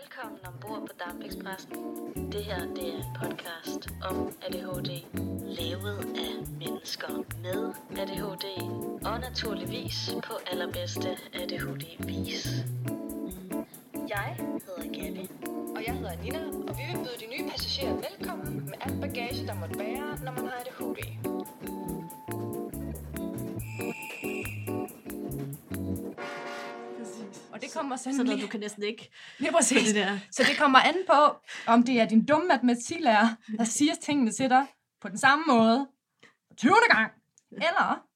Velkommen ombord på Dampexpressen. Det her det er en podcast om ADHD, lavet af mennesker med ADHD, og naturligvis på allerbedste ADHD-vis. Jeg hedder Gabi. Og jeg hedder Nina, og vi vil byde de nye passagerer velkommen med alt bagage, der måtte bære, når man har ADHD. Det kommer sådan Så lige, noget, du kan næsten ikke lige præcis. det der. Så det kommer an på, om det er din dumme matematiklærer, der siger tingene til dig på den samme måde, for 20. gang, eller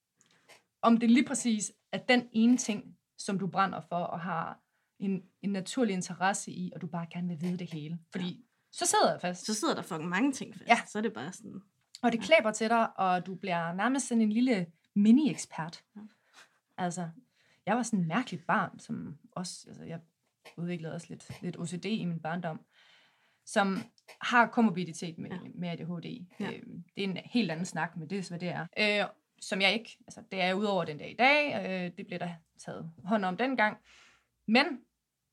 om det lige præcis er den ene ting, som du brænder for og har en, en naturlig interesse i, og du bare gerne vil vide det hele. Fordi så sidder jeg fast. Så sidder der fucking mange ting fast. Ja. Så er det bare sådan, Og det klæber til dig, og du bliver nærmest sådan en lille mini-ekspert. Ja. Altså, jeg var sådan en mærkeligt barn, som også, altså jeg udviklede også lidt, lidt OCD i min barndom, som har komorbiditet med, Ja. med ADHD. Ja. Øh, det er en helt anden snak, men det er, hvad det er. Øh, som jeg ikke, altså det er udover den dag i dag, øh, det blev der taget hånd om dengang. Men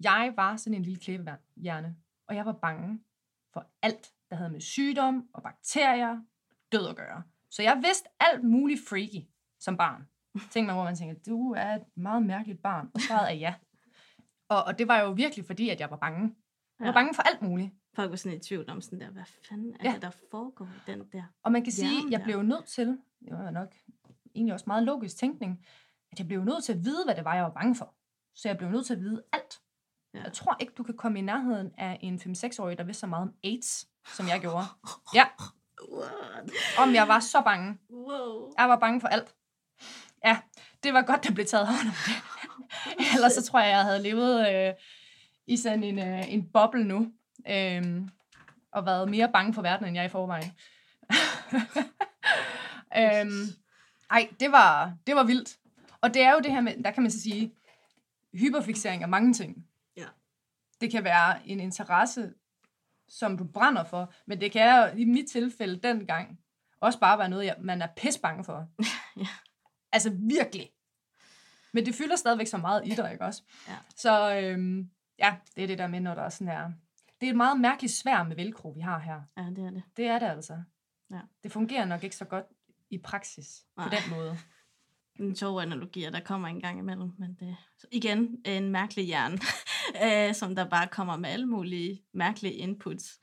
jeg var sådan en lille klæbehjerne, og jeg var bange for alt, der havde med sygdom og bakterier død at gøre. Så jeg vidste alt muligt freaky som barn. Tænk mig, hvor man tænker, du er et meget mærkeligt barn. Og svaret er ja. Og, og det var jo virkelig fordi, at jeg var bange. Jeg var Ja. bange for alt muligt. folk var sådan i tvivl om sådan der, hvad fanden er Ja. det, der foregår den der? Og man kan sige, Hjernen jeg blev nødt til, det var nok egentlig også meget logisk tænkning, at jeg blev nødt til at vide, hvad det var, jeg var bange for. Så jeg blev nødt til at vide alt. Ja. Jeg tror ikke, du kan komme i nærheden af en 5-6-årig, der vidste så meget om AIDS, som jeg gjorde. Ja, What? om jeg var så bange. Wow. Jeg var bange for alt. Ja, det var godt, der blev taget hånd om det. Ellers så tror jeg, jeg havde levet øh, i sådan en, øh, en boble nu. Øh, og været mere bange for verden, end jeg er i forvejen. øhm, ej, det var, det var vildt. Og det er jo det her med, der kan man så sige, hyperfixering af mange ting. Ja. Det kan være en interesse, som du brænder for, men det kan jo i mit tilfælde dengang også bare være noget, jeg- man er pis bange for. Ja. Altså virkelig. Men det fylder stadigvæk så meget i dig, ikke også? Ja. Så øhm, ja, det er det der med, når der er sådan her. Det er et meget mærkeligt svær med velcro, vi har her. Ja, det er det. Det er det altså. Ja. Det fungerer nok ikke så godt i praksis på Nej. den måde. En sjov analogier, der kommer en gang imellem, men det så igen en mærkelig hjerne, øh, som der bare kommer med alle mulige mærkelige inputs.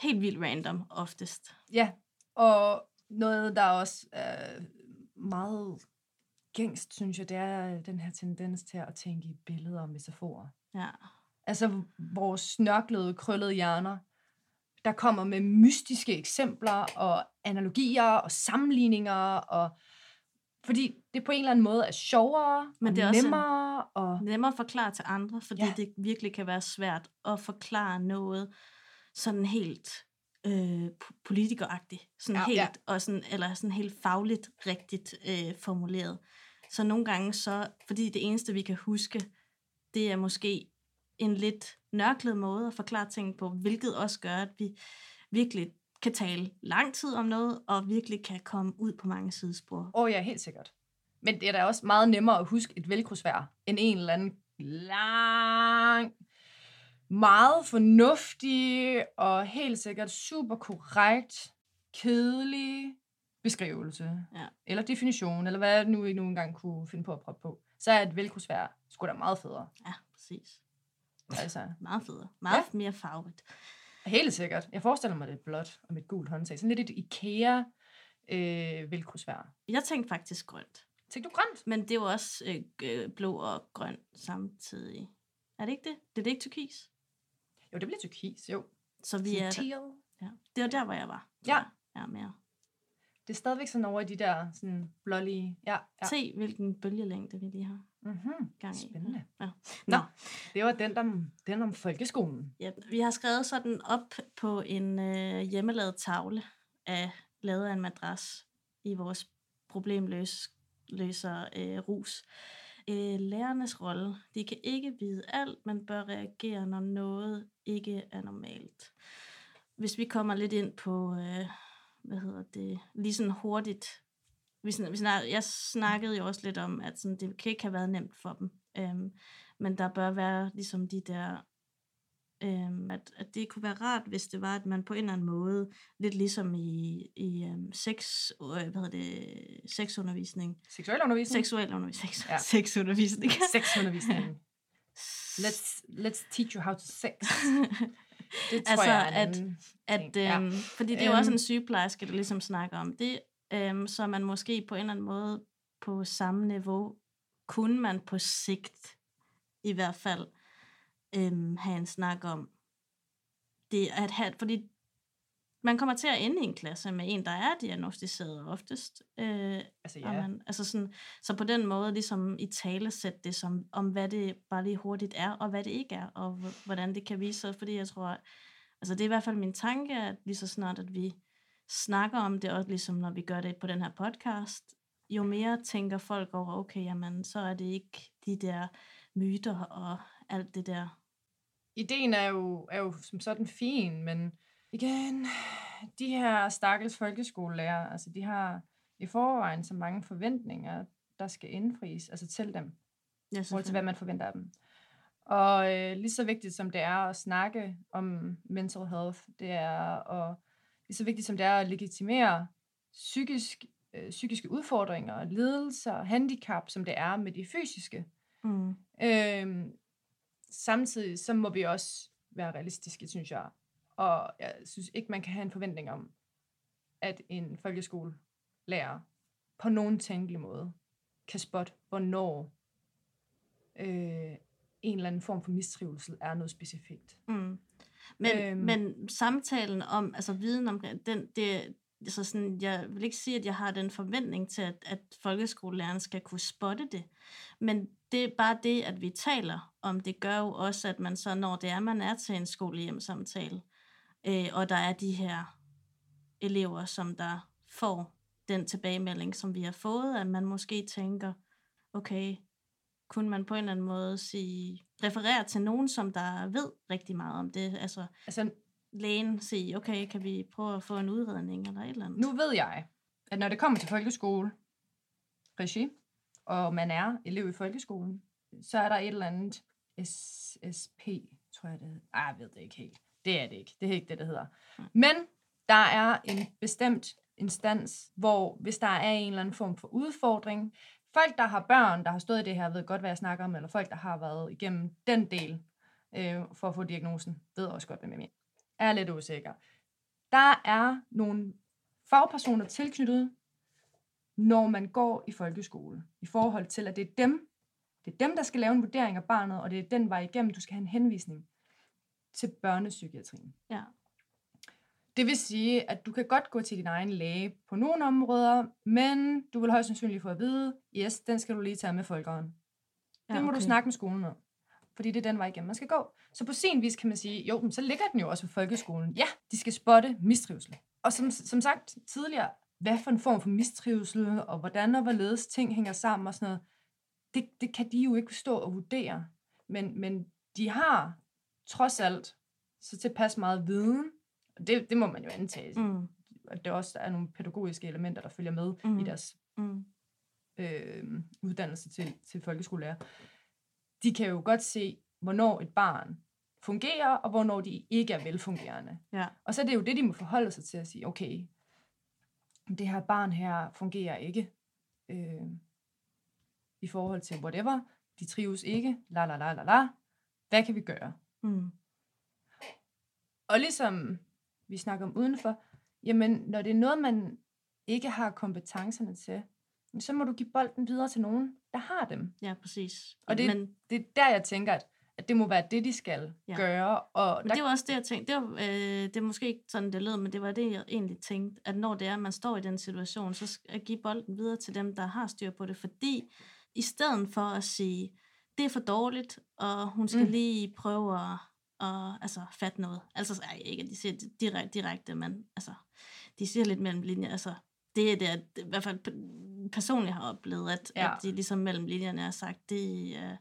Helt vildt random oftest. Ja, og noget, der også er meget gængst, synes jeg, det er den her tendens til at tænke i billeder og metaforer. Ja. Altså vores snørklede, krøllede hjerner, der kommer med mystiske eksempler og analogier og sammenligninger, og fordi det på en eller anden måde er sjovere Men det er også nemmere. Og, Nemmere at forklare til andre, fordi ja. det virkelig kan være svært at forklare noget sådan helt øh, po- politikeragtigt, sådan Ja, helt, ja. Og sådan, eller sådan helt fagligt rigtigt øh, formuleret. Så nogle gange så, fordi det eneste vi kan huske, det er måske en lidt nørklet måde at forklare ting på, hvilket også gør, at vi virkelig kan tale lang tid om noget, og virkelig kan komme ud på mange sidespor. Åh oh, ja, helt sikkert. Men det er da også meget nemmere at huske et velkrosvær, end en eller anden lang, meget fornuftig og helt sikkert super korrekt, kedelig beskrivelse. Ja. Eller definition, eller hvad nu I nu engang kunne finde på at prøve på. Så er et velkrosvær sgu da meget federe. Ja, præcis. Altså, Meget federe. Meget ja. mere farvet. helt sikkert. Jeg forestiller mig det blåt og med et gult håndtag. Sådan lidt et IKEA øh, velkrosvær. Jeg tænkte faktisk grønt. Tænk du grønt? Men det er jo også øh, blå og grøn samtidig. Er det ikke det? Det er det ikke turkis? Jo, det bliver turkis, jo. Så vi er Teal. ja. Det var der, hvor jeg var. Ja. jeg. Ja, mere. Det er stadigvæk sådan over i de der sådan blålige... Ja, ja. Se, hvilken bølgelængde vi lige har Mm-hmm. gang i. Spændende. Ja. Nå, Nå. det var den om, den om folkeskolen. Ja, vi har skrevet sådan op på en øh, hjemmelavet tavle af lavet af en madras i vores problemløser øh, rus. Øh, lærernes rolle. De kan ikke vide alt, men bør reagere, når noget ikke er normalt. Hvis vi kommer lidt ind på, øh, hvad hedder det, lige sådan hurtigt. Vi snak, vi snak, jeg snakkede jo også lidt om, at sådan, det kan ikke have været nemt for dem. Øhm, men der bør være ligesom de der Øhm, at, at det kunne være rart, hvis det var, at man på en eller anden måde, lidt ligesom i, i um, sex, øh, hvad hedder det, sexundervisning, Seksuel undervisning. seksuel undervisning, sex, Ja. sexundervisning. Sexundervisning. Let's, let's teach you how to sex. Det tror Altså, jeg er at- At, ting. Ja. øhm, fordi det er jo også Øhm. en sygeplejerske, der ligesom snakker om det, øhm, så man måske på en eller anden måde på samme niveau, kunne man på sigt i hvert fald øhm, have en snak om det at have, fordi man kommer til at ende i en klasse med en, der er diagnostiseret oftest. Øh, Altså, ja. man, altså sådan, så på den måde ligesom i tale sætte det som, om, hvad det bare lige hurtigt er, og hvad det ikke er, og hvordan det kan vise sig. Fordi jeg tror, altså det er i hvert fald min tanke, at lige så snart, at vi snakker om det, også ligesom når vi gør det på den her podcast, jo mere tænker folk over, okay, jamen, så er det ikke de der myter og alt det der. Ideen er jo, er jo som sådan fin, men igen, de her stakkels folkeskolelærer, altså de har i forvejen så mange forventninger, der skal indfries, altså til dem. Ja, forhold til, hvad man forventer af dem. Og øh, lige så vigtigt som det er at snakke om mental health, det er at, lige så vigtigt som det er at legitimere psykisk, øh, psykiske udfordringer, lidelser, handicap, som det er med de fysiske. Mm. Øh, samtidig så må vi også være realistiske, synes jeg. Og jeg synes ikke, man kan have en forventning om, at en folkeskolelærer på nogen tænkelig måde kan spotte, hvornår øh, en eller anden form for mistrivsel er noget specifikt. Mm. Men, Øhm. men samtalen om, altså viden om den, det, så sådan, jeg vil ikke sige, at jeg har den forventning til, at, at folkeskolelæreren skal kunne spotte det. Men det er bare det, at vi taler om, det gør jo også, at man så, når det er, man er til en skolehjemsamtale, øh, og der er de her elever, som der får den tilbagemelding, som vi har fået, at man måske tænker, okay, kunne man på en eller anden måde sige, referere til nogen, som der ved rigtig meget om det, altså Altså, lægen sige, okay, kan vi prøve at få en udredning eller et eller andet? nu ved jeg, at når det kommer til folkeskole, regi, og man er elev i folkeskolen, så er der et eller andet SSP, tror jeg det hedder. Ej, jeg ved det ikke helt. Det er det ikke. Det er ikke det, det hedder. Men der er en bestemt instans, hvor hvis der er en eller anden form for udfordring, folk, der har børn, der har stået i det her, ved godt, hvad jeg snakker om, eller folk, der har været igennem den del øh, for at få diagnosen, ved også godt, hvem jeg mener. Er lidt usikker. Der er nogle fagpersoner tilknyttet, når man går i folkeskole, i forhold til, at det er dem, det er dem, der skal lave en vurdering af barnet, og det er den vej igennem, du skal have en henvisning til børnepsykiatrien. Ja. Det vil sige, at du kan godt gå til din egen læge på nogle områder, men du vil højst sandsynligt få at vide, yes, den skal du lige tage med folkeren. Ja, Det må okay. du snakke med skolen om. Fordi det er den vej igennem, man skal gå. Så på sin vis kan man sige, jo, men så ligger den jo også på folkeskolen. Ja, de skal spotte mistrivsel. Og som, som sagt tidligere, hvad for en form for mistrivsel, og hvordan og hvorledes ting hænger sammen og sådan noget, det, det kan de jo ikke stå og vurdere. Men, men de har trods alt så tilpas meget viden, og det, det må man jo antage, mm. At der også er nogle pædagogiske elementer, der følger med. Mm. i deres mm, øh, uddannelse til, til folkeskolelærer, de kan jo godt se, hvornår et barn fungerer, og hvornår de ikke er velfungerende. ja. Og så er det jo det, de må forholde sig til at sige, okay, det her barn her fungerer ikke øh, i forhold til whatever, de trives ikke, la la la la la, hvad kan vi gøre? Mm, Og ligesom vi snakker om udenfor, jamen når det er noget, man ikke har kompetencerne til, så må du give bolden videre til nogen, der har dem. ja, præcis. Og det- men, Det er der, jeg tænker, at, at det må være det, de skal Ja. gøre. Og men der, det var også det, jeg tænkte. Det, var, øh, det er måske ikke sådan, det lød, men det var det, jeg egentlig tænkte, at når det er, at man står i den situation, så skal jeg give bolden videre til dem, der har styr på det, fordi i stedet for at sige, det er for dårligt, og hun skal mm. Lige prøve at, at altså, fatte noget. Altså, ej, ikke at de siger det direkte, direkte, men altså, de siger lidt mellem linjer. Altså, det er det, at, i hvert fald pe- personligt har oplevet, at, ja. At de ligesom mellem linjerne har sagt, det, uh,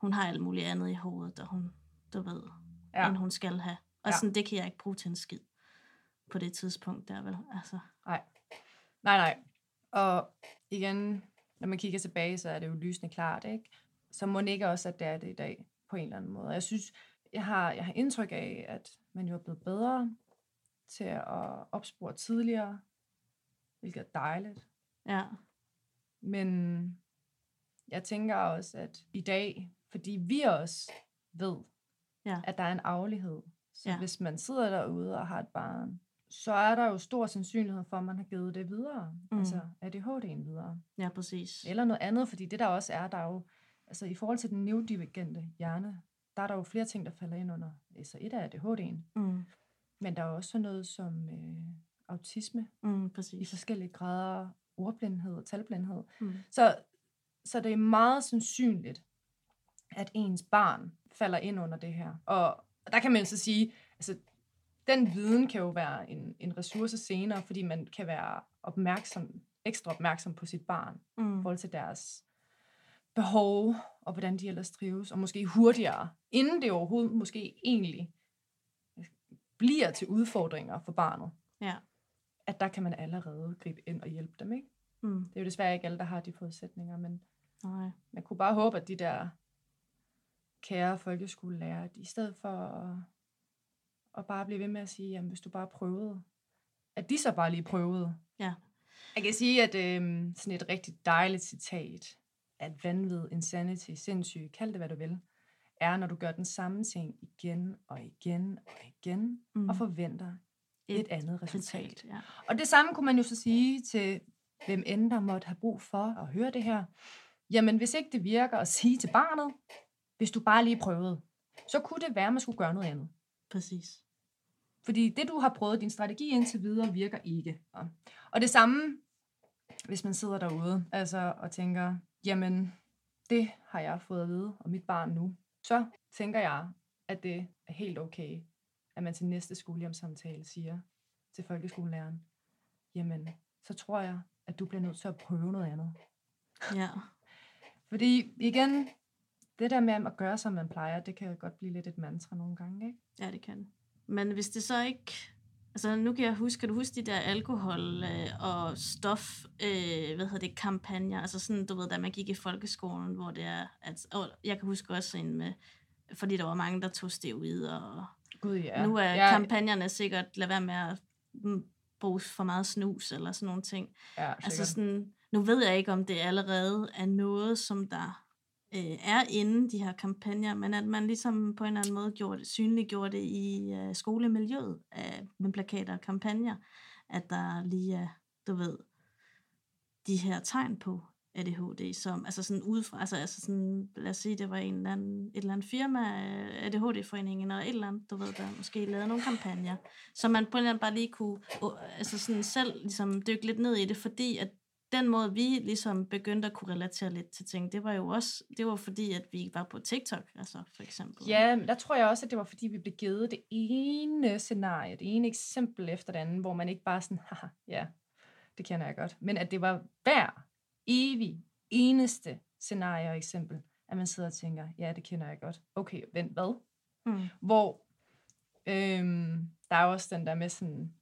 hun har alt muligt andet i hovedet, og hun, du ved, ja. end hun skal have. Og Ja. sådan, det kan jeg ikke bruge til en skid på det tidspunkt der, vel? Altså, nej. Nej, nej. Og igen, når man kigger tilbage, så er det jo lysende klart, ikke? Så må ikke også, at det er det i dag, på en eller anden måde. Jeg synes, jeg har, jeg har indtryk af, at man jo er blevet bedre til at opspore tidligere, hvilket er dejligt. Ja. Men jeg tænker også, at i dag, fordi vi også ved, Ja. at der er en aflighed. Så Ja. hvis man sidder derude og har et barn, så er der jo stor sandsynlighed for, at man har givet det videre. Mm. Altså ADHD'en videre. Ja, præcis. Eller noget andet, fordi det der også er, der er jo, altså i forhold til den neurodivergente hjerne, der er der jo flere ting, der falder ind under. Så et er ADHD'en, Mm. men der er også noget som øh, autisme Mm, i præcis. forskellige grader, ordblindhed og talblindhed. Mm. Så, så det er meget sandsynligt, at ens barn falder ind under det her. Og der kan man så sige, altså den viden kan jo være en, en ressource senere, fordi man kan være opmærksom, ekstra opmærksom på sit barn, i Mm. forhold til deres behov, og hvordan de ellers trives, og måske hurtigere, inden det overhovedet måske egentlig bliver til udfordringer for barnet, Ja. at der kan man allerede gribe ind og hjælpe dem, ikke? Mm. Det er jo desværre ikke alle, der har de forudsætninger, men Nej. man kunne bare håbe, at de der kære folkeskolelærer, at i stedet for at, at bare blive ved med at sige, jamen hvis du bare prøvede, at de så bare lige prøvede. Ja. Jeg kan sige, at øh, sådan et rigtig dejligt citat, at vanvid, insanity, sindssyg, kald det hvad du vil, er, når du gør den samme ting igen og igen og igen, Mm. og forventer et, et andet resultat. Ja. Og det samme kunne man jo så sige til hvem end der måtte have brug for at høre det her. Jamen, hvis ikke det virker at sige til barnet, hvis du bare lige prøvede, så kunne det være, at man skulle gøre noget andet. Præcis. Fordi det, du har prøvet, din strategi indtil videre, virker ikke. Og- det samme, hvis man sidder derude altså, og tænker, jamen, det har jeg fået at vide om mit barn nu. Så tænker jeg, at det er helt okay, at man til næste skolehjemsamtale siger til folkeskolelæreren, jamen, så tror jeg, at du bliver nødt til at prøve noget andet. Ja. Fordi igen, det der med at gøre, som man plejer, det kan godt blive lidt et mantra nogle gange, ikke? Ja, det kan. Men hvis det så ikke... Altså, nu kan jeg huske, kan du huske de der alkohol øh, og stof, øh, hvad hedder det, kampagner, altså sådan, du ved, da man gik i folkeskolen, hvor det er, at, og jeg kan huske også en med, fordi der var mange, der tog steroid, og Gud, ja. nu er ja, kampagnerne sikkert, lad være med at mm, bruge for meget snus, eller sådan nogle ting. Ja, Altså sikkert. sådan, nu ved jeg ikke, om det allerede er noget, som der øh, er inde de her kampagner, men at man ligesom på en eller anden måde gjorde synliggjorde det i øh, skolemiljøet øh, med plakater og kampagner, at der lige er, du ved, de her tegn på ADHD, som altså sådan udefra, altså, altså sådan, lad os sige, det var en eller anden, et eller andet firma, øh, ADHD-foreningen, eller et eller andet, du ved, der måske lavede nogle kampagner, så man på en eller anden bare lige kunne, øh, altså sådan selv ligesom dykke lidt ned i det, fordi at den måde, vi ligesom begyndte at kunne relatere lidt til ting, det var jo også, det var fordi, at vi var på TikTok, altså for eksempel. Ja, men der tror jeg også, at det var fordi, vi blev givet det ene scenarie, det ene eksempel efter det andet, hvor man ikke bare sådan, haha, ja, det kender jeg godt. Men at det var hver evig eneste scenarie og eksempel, at man sidder og tænker, ja, det kender jeg godt. Okay, vent, hvad? Mm. Hvor øhm, der er også den der med sådan,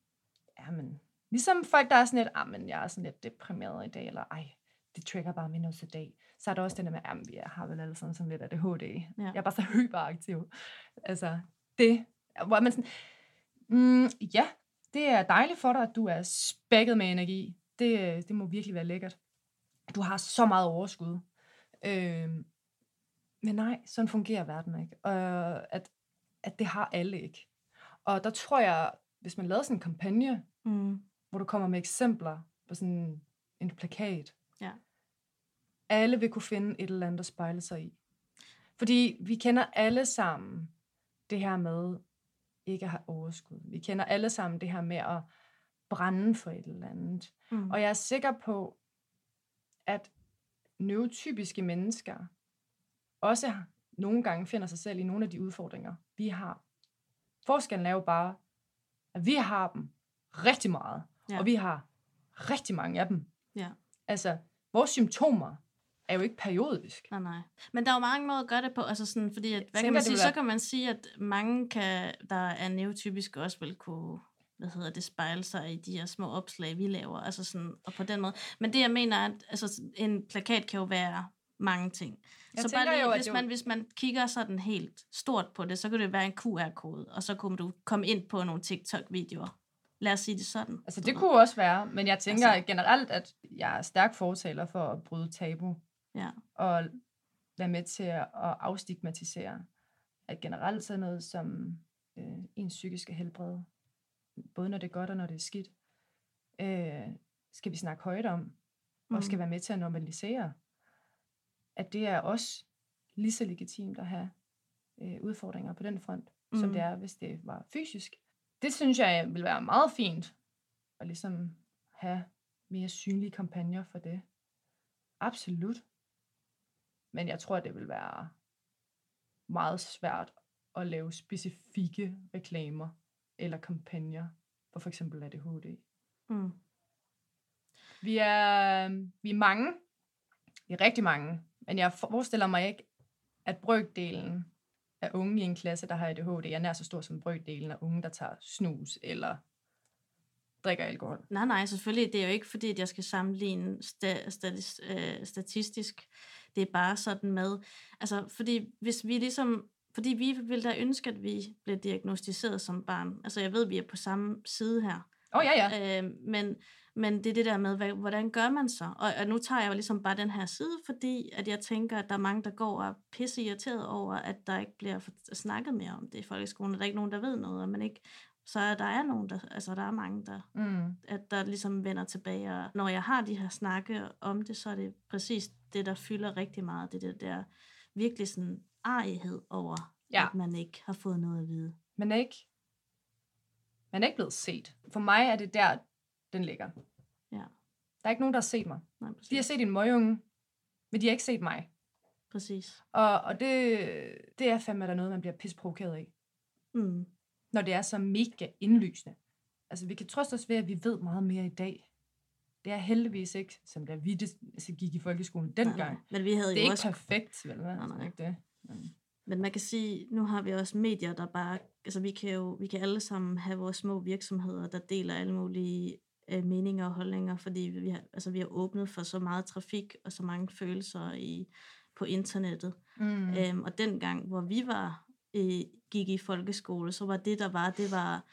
ja, men, ligesom folk, der er sådan lidt, ah, men jeg er sådan lidt deprimeret i dag, eller ej, det trigger bare min i dag. Så er der også den der med, at jeg har vel alle sammen sådan lidt ADHD. Ja. Jeg er bare så hyperaktiv. Altså, det, hvor man sådan, mm, ja, det er dejligt for dig, at du er spækket med energi. Det, det må virkelig være lækkert. Du har så meget overskud. Øhm, men nej, sådan fungerer verden ikke. Og at, at det har alle ikke. Og der tror jeg, hvis man lavede sådan en kampagne, Mm. Hvor du kommer med eksempler på sådan en plakat, Ja. alle vil kunne finde et eller andet at spejle sig i. Fordi vi kender alle sammen det her med ikke at have overskud. Vi kender alle sammen det her med at brænde for et eller andet. Mm. Og jeg er sikker på, at neurotypiske mennesker også nogle gange finder sig selv i nogle af de udfordringer, vi har. Forskellen er jo bare, at vi har dem rigtig meget, Ja. og vi har rigtig mange af dem. Ja. Altså, vores symptomer er jo ikke periodisk. Nej, nej. Men der er jo mange måder at gøre det på, altså sådan, fordi, at, hvad kan man sige, så kan man sige, at mange, kan, der er neotypiske, også vil kunne hvad hedder det, spejle sig i de her små opslag, vi laver, altså sådan, og på den måde. Men det, jeg mener, er, at altså, en plakat kan jo være mange ting. Jeg så bare lige, jo, hvis, man, jo- hvis man kigger sådan helt stort på det, så kan det være en QR-kode, og så kunne du komme ind på nogle TikTok-videoer. Lad os sige det sådan. Altså, det kunne også være, men jeg tænker Altså- generelt, at jeg er stærk fortaler for at bryde tabu, Ja. og være med til at, at afstigmatisere. At generelt sådan noget som øh, ens psykiske helbred, både når det er godt og når det er skidt, øh, skal vi snakke højt om, og skal Mm. være med til at normalisere. At det er også lige så legitimt at have øh, udfordringer på den front, mm. som Mm. det er, hvis det var fysisk. Det synes jeg vil være meget fint, at ligesom have mere synlige kampagner for det. Absolut. Men jeg tror, det vil være meget svært at lave specifikke reklamer eller kampagner for for eksempel ADHD. Mm. Vi er, vi er mange. Vi er rigtig mange. Men jeg forestiller mig ikke, at brøkdelen af unge i en klasse, der har ADHD, er nær så stor som brøkdelen af unge, der tager snus eller drikker alkohol. Nej, nej, selvfølgelig. Det er jo ikke fordi, at jeg skal sammenligne sta- statis, øh, statistisk. Det er bare sådan med, altså fordi hvis vi ligesom, fordi vi ville da ønske, at vi blev diagnostiseret som barn. Altså jeg ved, at vi er på samme side her. Oh, ja, ja. Øh, men, men det er det der med, hvad, hvordan gør man så? Og, og nu tager jeg jo ligesom bare den her side, fordi at jeg tænker, at der er mange, der går og er pisse irriteret over, at der ikke bliver snakket mere om det i folkeskolen. og Der er ikke nogen, der ved noget, og man ikke, så er der er nogen, der, altså der er mange, der, Mm. at der ligesom vender tilbage. Og når jeg har de her snakke om det, så er det præcis det, der fylder rigtig meget. Det er det der virkelig sådan arighed over, Ja. at man ikke har fået noget at vide. Er ikke, man er ikke blevet set. For mig er det der, den ligger. Ja. Der er ikke nogen, der har set mig. Nej, præcis. De har set en møgunge, men de har ikke set mig. præcis. Og, og det, det er fandme der er noget, man bliver pisprovokeret af. Mm. Når det er så mega indlysende. Altså, vi kan trøste os ved, at vi ved meget mere i dag. Det er heldigvis ikke, som da vi det, altså, gik i folkeskolen dengang. nej. Men vi havde Det er jo ikke også perfekt, vel? Nej, Nej, nej. nej. Ikke det. Men, Men man kan sige, nu har vi også medier, der bare, altså vi kan jo, vi kan alle sammen have vores små virksomheder, der deler alle mulige øh, meninger og holdninger, fordi vi har, altså vi har åbnet for så meget trafik og så mange følelser i, på internettet. mm. Øhm, og dengang, hvor vi var øh, gik i folkeskole, så var det, der var, det var,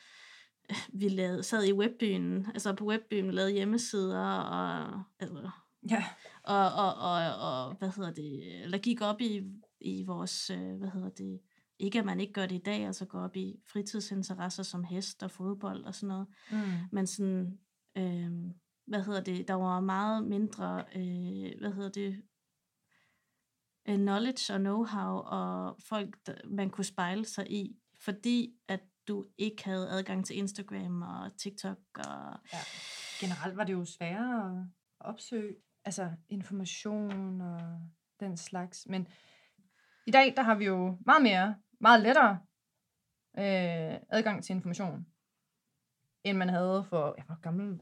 øh, vi lavede, sad i webbyen, altså på webbyen lavede hjemmesider, og, altså, Ja. og, og, og, og hvad hedder det, eller gik op i, i vores, øh, hvad hedder det, ikke at man ikke gør det i dag, altså går op i fritidsinteresser som hest og fodbold og sådan noget, Mm. men sådan, øh, hvad hedder det, der var meget mindre, øh, hvad hedder det, øh, knowledge og know-how, og folk, man kunne spejle sig i, fordi at du ikke havde adgang til Instagram og TikTok og Ja. Generelt var det jo sværere at opsøge altså information og den slags. Men i dag, der har vi jo meget mere, meget lettere øh, adgang til information, end man havde for, jeg var gammel,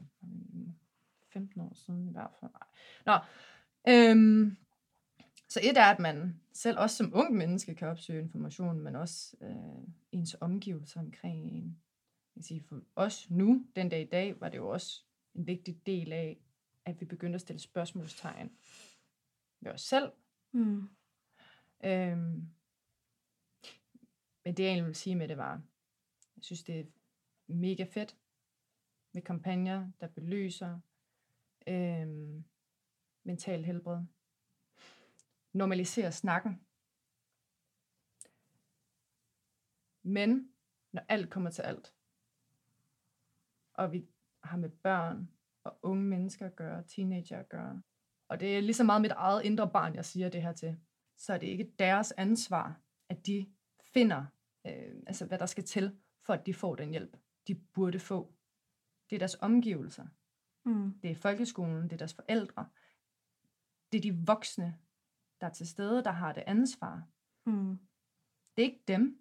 15 år siden i hvert fald. Nå, øhm, så et er, at man selv også som ung menneske kan opsøge information, men også øh, ens omgivelser omkring en. Jeg kan sige, for os nu, den dag i dag, var det jo også en vigtig del af, at vi begyndte at stille spørgsmålstegn ved os selv. mm, Øhm, men det, jeg egentlig vil sige med det, var, jeg synes, det er mega fedt med kampagner, der belyser øhm, mental helbred. Normaliserer snakken. Men når alt kommer til alt, og vi har med børn og unge mennesker at gøre, teenager at gøre, og det er lige så meget mit eget indre barn, jeg siger det her til, så er det ikke deres ansvar, at de finder, øh, altså hvad der skal til, for at de får den hjælp, de burde få. Det er deres omgivelser. mm, Det er folkeskolen, det er deres forældre. Det er de voksne, der er til stede, der har det ansvar. mm, Det er ikke dem.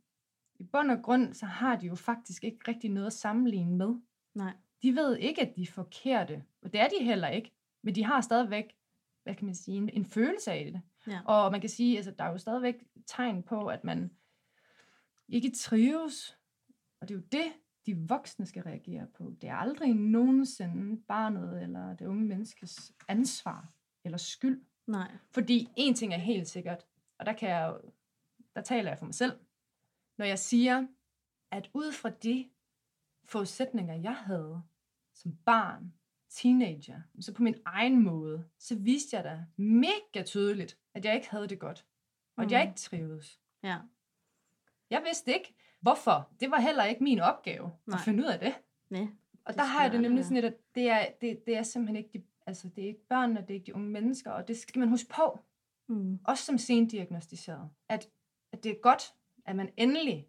I bund og grund, så har de jo faktisk ikke rigtig noget at sammenligne med. nej, De ved ikke, at de er forkerte, og det er de heller ikke. Men de har stadigvæk, hvad kan man sige, en, en følelse af det. Ja. Og man kan sige, altså der er jo stadigvæk tegn på, at man ikke trives. Og det er jo det, de voksne skal reagere på. Det er aldrig nogensinde barnet eller det unge menneskes ansvar eller skyld. Nej. Fordi en ting er helt sikkert, og der, kan jeg, der taler jeg for mig selv, når jeg siger, at ud fra de forudsætninger, jeg havde som barn, teenager, så på min egen måde, så viste jeg da mega tydeligt, at jeg ikke havde det godt. Og at jeg Mm. ikke trivedes. Ja. Jeg vidste ikke, hvorfor. Det var heller ikke min opgave Nej. At finde ud af det. Nej. Og der har jeg det nemlig sådan lidt, at det er, det, det er simpelthen ikke de, altså det er ikke børnene, det er ikke de unge mennesker, og det skal man huske på, Mm. også som sendiagnostiseret, at, at det er godt, at man endelig,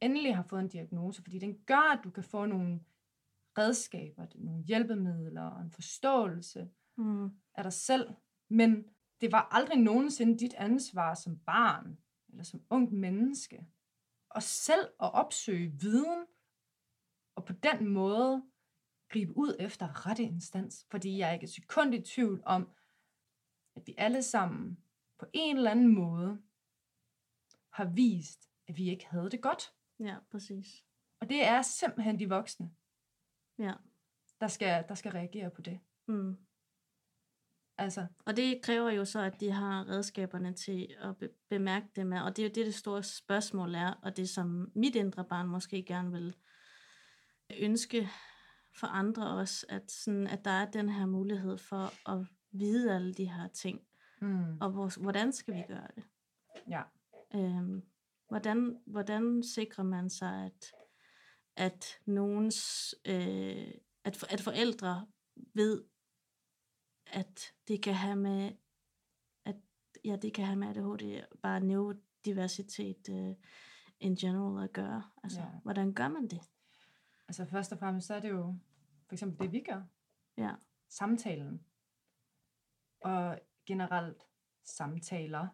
endelig har fået en diagnose, fordi den gør, at du kan få nogle redskaber, nogle hjælpemidler og en forståelse Mm. af dig selv. Men det var aldrig nogensinde dit ansvar som barn eller som ungt menneske og selv at opsøge viden og på den måde gribe ud efter rette instans. Fordi jeg er ikke et sekund i tvivl om, at vi alle sammen på en eller anden måde har vist, at vi ikke havde det godt. Ja, præcis. Og det er simpelthen de voksne, Ja. der skal, der skal reagere på det. Mm. Altså, Og det kræver jo så, at de har redskaberne til at be- bemærke det med. Og det er jo det, det store spørgsmål er, og det som mit indre barn måske gerne vil ønske for andre også, at, sådan, at der er den her mulighed for at vide alle de her ting. mm, Og hvor, hvordan skal vi gøre det? ja. Øhm, hvordan, hvordan sikrer man sig, at, at nogens, øh, at, for, at forældre ved, at det kan have med, at ja, det kan have med ADHD, bare neurodiversitet øh, in general at gøre. Altså, Ja. ja. hvordan gør man det? Altså først og fremmest, så er det jo for eksempel det, vi gør. Ja, Samtalen. Og generelt samtaler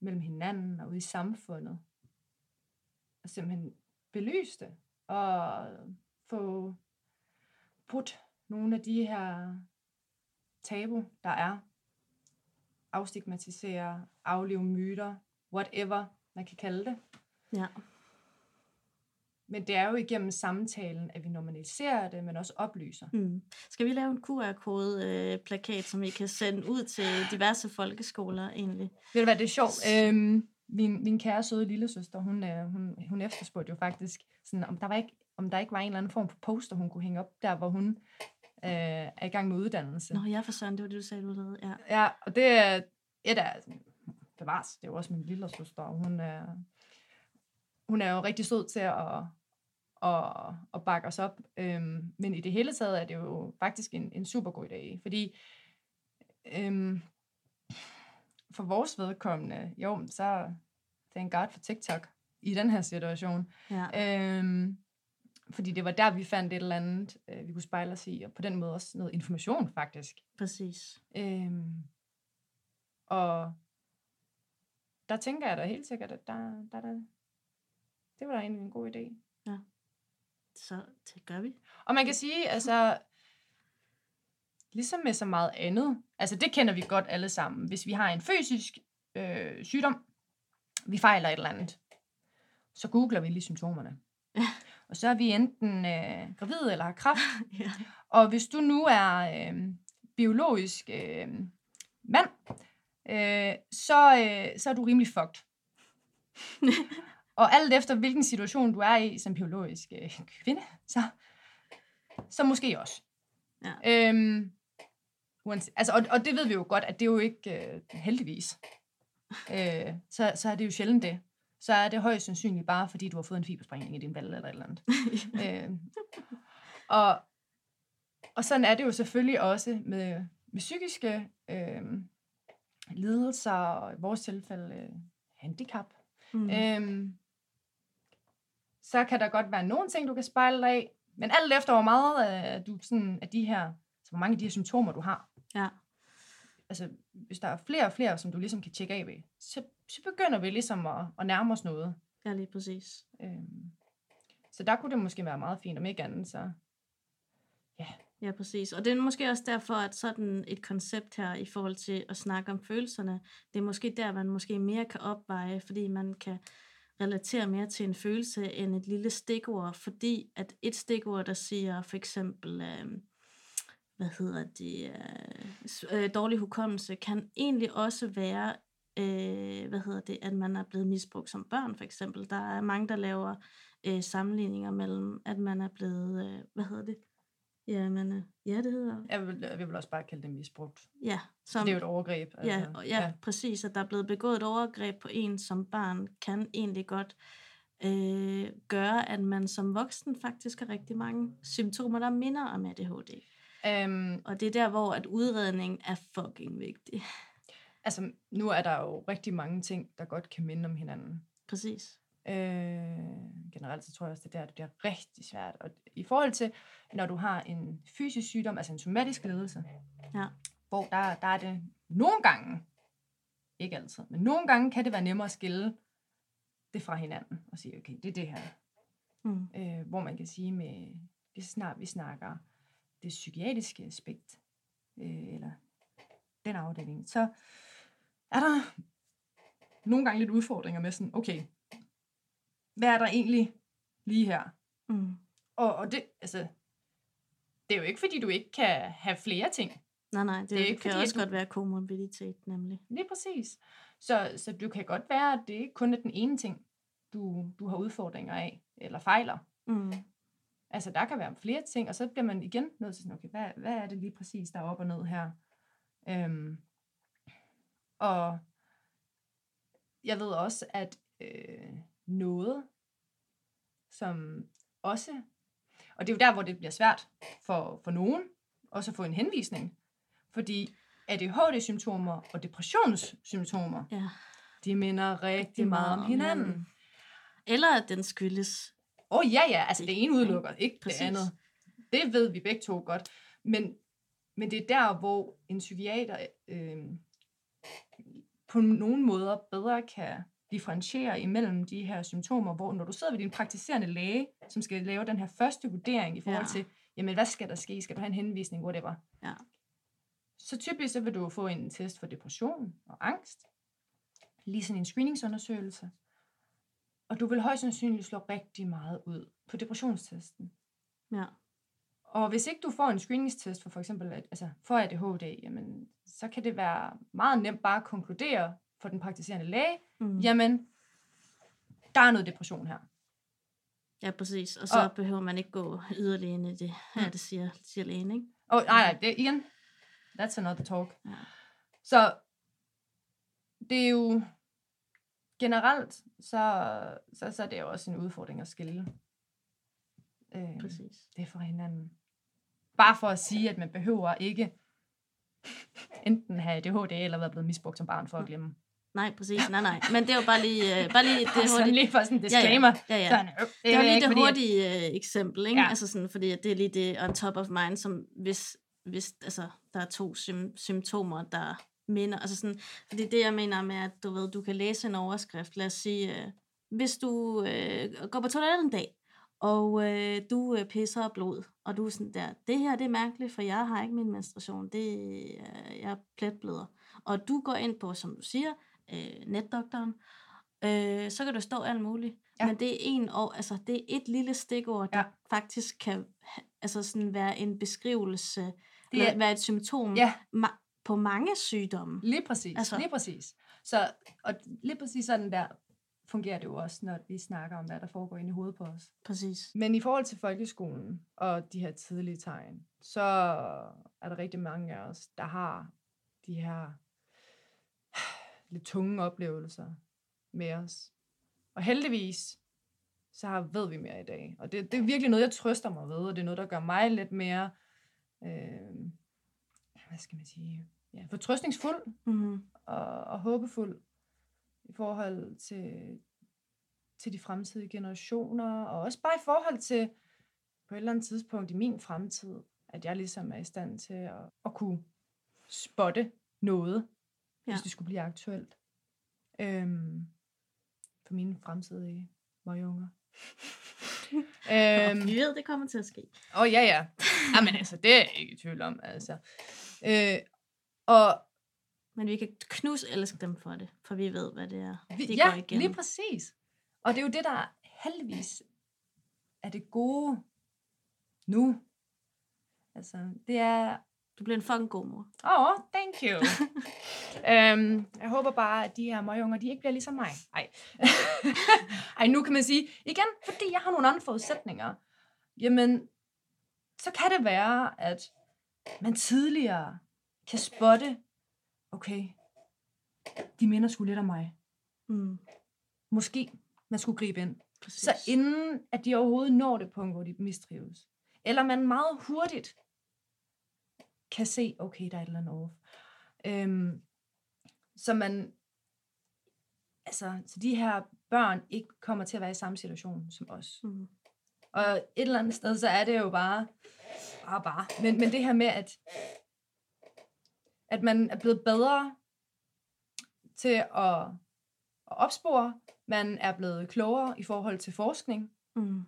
mellem hinanden og ude i samfundet. Og simpelthen belyse det. Og få brudt nogle af de her tabu, der er. Afstigmatisere, aflive myter, whatever man kan kalde det. ja, Men det er jo igennem samtalen, at vi normaliserer det, men også oplyser. mm. Skal vi lave en QR-kode-plakat, som vi kan sende ud til diverse folkeskoler egentlig? Ved du hvad, det er sjovt. Øhm, min, min kære søde lille søster, hun, øh, hun, hun efterspurgte jo faktisk, sådan, om, der var ikke, om der ikke var en eller anden form for poster, hun kunne hænge op, der hvor hun øh, er i gang med uddannelse. Nå, ja, for søren, det var det, du sagde, du lavede. Ja. Ja, og det er et af, bevares, det er jo også min lille søster, og hun er, hun er jo rigtig sød til at, at, at bakke os op. Øhm, men i det hele taget er det jo faktisk en, en super god idé, fordi øhm, for vores vedkommende, jo, så thank God for TikTok i den her situation. ja. Øhm, fordi det var der, vi fandt et eller andet, øh, vi kunne spejle os i, og på den måde også noget information faktisk. Præcis. Øhm, og der tænker jeg da helt sikkert, at der, der, der, det var da egentlig en god idé. Så det gør vi. Og man kan sige, altså, ligesom med så meget andet, altså det kender vi godt alle sammen. Hvis vi har en fysisk øh, sygdom, vi fejler et eller andet, så googler vi lige symptomerne. Ja. Og så er vi enten øh, gravid eller har kræft, Ja. Og hvis du nu er øh, biologisk øh, mand, øh, så, øh, så er du rimelig fucked. og alt efter hvilken situation du er i som biologisk øh, kvinde, så, så måske også. Ja. Øhm, uanset, altså, og, og det ved vi jo godt, at det er jo ikke øh, heldigvis. Øh, så, så er det jo sjældent det. Så er det højst sandsynligt bare, fordi du har fået en fibersprængning i din valg eller et eller andet. øh, og, og sådan er det jo selvfølgelig også med, med psykiske øh, lidelser, og i vores tilfælde øh, handicap. Mm. Øhm, så kan der godt være nogle ting, du kan spejle dig af, men alt efter, hvor meget øh, du sådan, af de her, så hvor mange af de her symptomer, du har. Ja. Altså, hvis der er flere og flere, som du ligesom kan tjekke af ved, så, så begynder vi ligesom at, at nærme os noget. ja, lige præcis. Øhm, så der kunne det måske være meget fint, om ikke andet, så Ja, præcis. Og det er måske også derfor, at sådan et koncept her i forhold til at snakke om følelserne, det er måske der, man måske mere kan opveje, fordi man kan relatere mere til en følelse end et lille stikord, fordi at et stikord, der siger for eksempel, øh, hvad hedder det, øh, øh, dårlig hukommelse, kan egentlig også være, øh, hvad hedder det, at man er blevet misbrugt som børn, for eksempel. Der er mange, der laver øh, sammenligninger mellem, at man er blevet, øh, hvad hedder det, ja, man, er- ja, det hedder, Jeg vil, jeg vil også bare kalde det misbrugt. ja, Som, det er jo et overgreb. Ja, altså. og ja, ja, præcis. At der er blevet begået et overgreb på en som barn, kan egentlig godt øh, gøre, at man som voksen faktisk har rigtig mange symptomer, der minder om ADHD. Øhm, Og det er der, hvor at udredning er fucking vigtig. altså, nu er der jo rigtig mange ting, der godt kan minde om hinanden. Præcis. Øh, generelt så tror jeg også, det er der, det bliver rigtig svært. Og i forhold til, når du har en fysisk sygdom, altså en somatisk ledelse, Ja. hvor der, der er det nogle gange, ikke altid, men nogle gange kan det være nemmere at skille det fra hinanden og sige, okay, det er det her. Mm. Øh, hvor man kan sige med, det snart vi snakker det psykiatriske aspekt, øh, eller den afdeling, så er der nogle gange lidt udfordringer med sådan, okay, hvad er der egentlig lige her? Mm. Og, og det, altså, det er jo ikke, fordi du ikke kan have flere ting. Nej, nej, det, Det er det ikke kan fordi, også du- godt være komorbiditet, nemlig. Lige præcis. Så, så du kan godt være, at det ikke kun er den ene ting, du, du har udfordringer af, eller fejler. Mm. Altså, der kan være flere ting, og så bliver man igen nødt til sådan, okay, hvad, hvad er det lige præcis, der er op og ned her? Øhm, og jeg ved også, at øh, noget, som også, og det er jo der, hvor det bliver svært for, for nogen, også at få en henvisning, fordi ADHD-symptomer og depressionssymptomer, Ja. de minder rigtig meget om hinanden. Eller at den skyldes. Åh oh, ja, ja, altså det ene udelukker ikke Præcis. det andet. Det ved vi begge to godt. Men, men det er der, hvor en psykiater øh, på nogle måder bedre kan differentiere imellem de her symptomer, hvor når du sidder ved din praktiserende læge, som skal lave den her første vurdering i forhold Ja. til, jamen hvad skal der ske? Skal du have en henvisning? Whatever. Ja. Så typisk så vil du få en test for depression og angst. Lige sådan en screeningsundersøgelse. Og du vil højst sandsynligt slå rigtig meget ud på depressionstesten. Ja. Og hvis ikke du får en screeningstest for for eksempel altså for ADHD, jamen, så kan det være meget nemt bare at konkludere for den praktiserende læge, Mm. jamen, der er noget depression her. ja, præcis. Og så Og- behøver man ikke gå yderligere ind i det. Ja, det siger, siger lægen, ikke? Og nej, nej, det, igen, that's another talk. Ja. Så det er jo generelt, så, så, så er det jo også en udfordring at skille øh, Præcis. det fra hinanden. Bare for at sige, at man behøver ikke enten have ADHD eller være blevet misbrugt som barn for at glemme. Nej, præcis. Nej, nej. Men det er jo bare lige, øh, bare lige det Det sådan hurtige. lige for sådan en Ja, disclaimer. Ja, ja. Sådan, øh, Det var er lige ikke det fordi, at- hurtige øh, eksempel, ikke? Ja. Ja. Altså sådan, fordi det er lige det on top of mind, som hvis, hvis altså, der er to sym- symptomer, der minder, altså sådan, fordi det jeg mener med, at du ved, du kan læse en overskrift, lad os sige, øh, hvis du øh, går på toilettet en dag, og øh, du øh, pisser blod, og du er sådan der, det her det er mærkeligt, for jeg har ikke min menstruation, det, øh, jeg er pletbløder. Og du går ind på, som du siger, øh, netdoktoren, øh, så kan der stå alt muligt. Ja. Men det er en og, altså det er et lille stikord, der Ja. faktisk kan altså sådan være en beskrivelse, Det er- er, være et symptom Ja, ma- på mange sygdomme. lige præcis. Altså, lige præcis. Så, og lige præcis sådan der fungerer det jo også, når vi snakker om, hvad der foregår inde i hovedet på os. Præcis. Men i forhold til folkeskolen og de her tidlige tegn, så er der rigtig mange af os, der har de her lidt tunge oplevelser med os. Og heldigvis, så har, ved vi mere i dag. Og det, det er virkelig noget, jeg trøster mig ved, og det er noget, der gør mig lidt mere, øh, hvad skal man sige, ja, fortrøstningsfuld Mm-hmm. og, og håbefuld i forhold til, til de fremtidige generationer, og også bare i forhold til på et eller andet tidspunkt i min fremtid, at jeg ligesom er i stand til at, at kunne spotte noget, ja. Hvis det skulle blive aktuelt. Øhm, for mine fremtidige møgunger. Øhm. øhm, Vi ved, det kommer til at ske. Åh, oh, ja, ja. Jamen altså, det er jeg ikke i tvivl om, altså. Øh, og Men vi kan knus elske dem for det, for vi ved, hvad det er, Vi, de ja, går igennem. lige præcis. Og det er jo det, der heldigvis er det gode nu. Altså, det er Du bliver en fucking god mor. Åh, oh, thank you. um, jeg håber bare, at de her møgunger, de ikke bliver ligesom mig. Ej. Ej, nu kan man sige, igen, fordi jeg har nogle andre forudsætninger, jamen, så kan det være, at man tidligere kan spotte, okay, de minder sgu lidt om mig. Mm. Måske man skulle gribe ind. Præcis. Så inden at de overhovedet når det punkt, hvor de mistrives. Eller man meget hurtigt kan se, okay, der er et eller andet off. Øhm, så man, altså, så de her børn ikke kommer til at være i samme situation som os. Mm. Og et eller andet sted, så er det jo bare, bare, bare. Men, men det her med, at, at man er blevet bedre til at, at opspore, man er blevet klogere i forhold til forskning, Mm.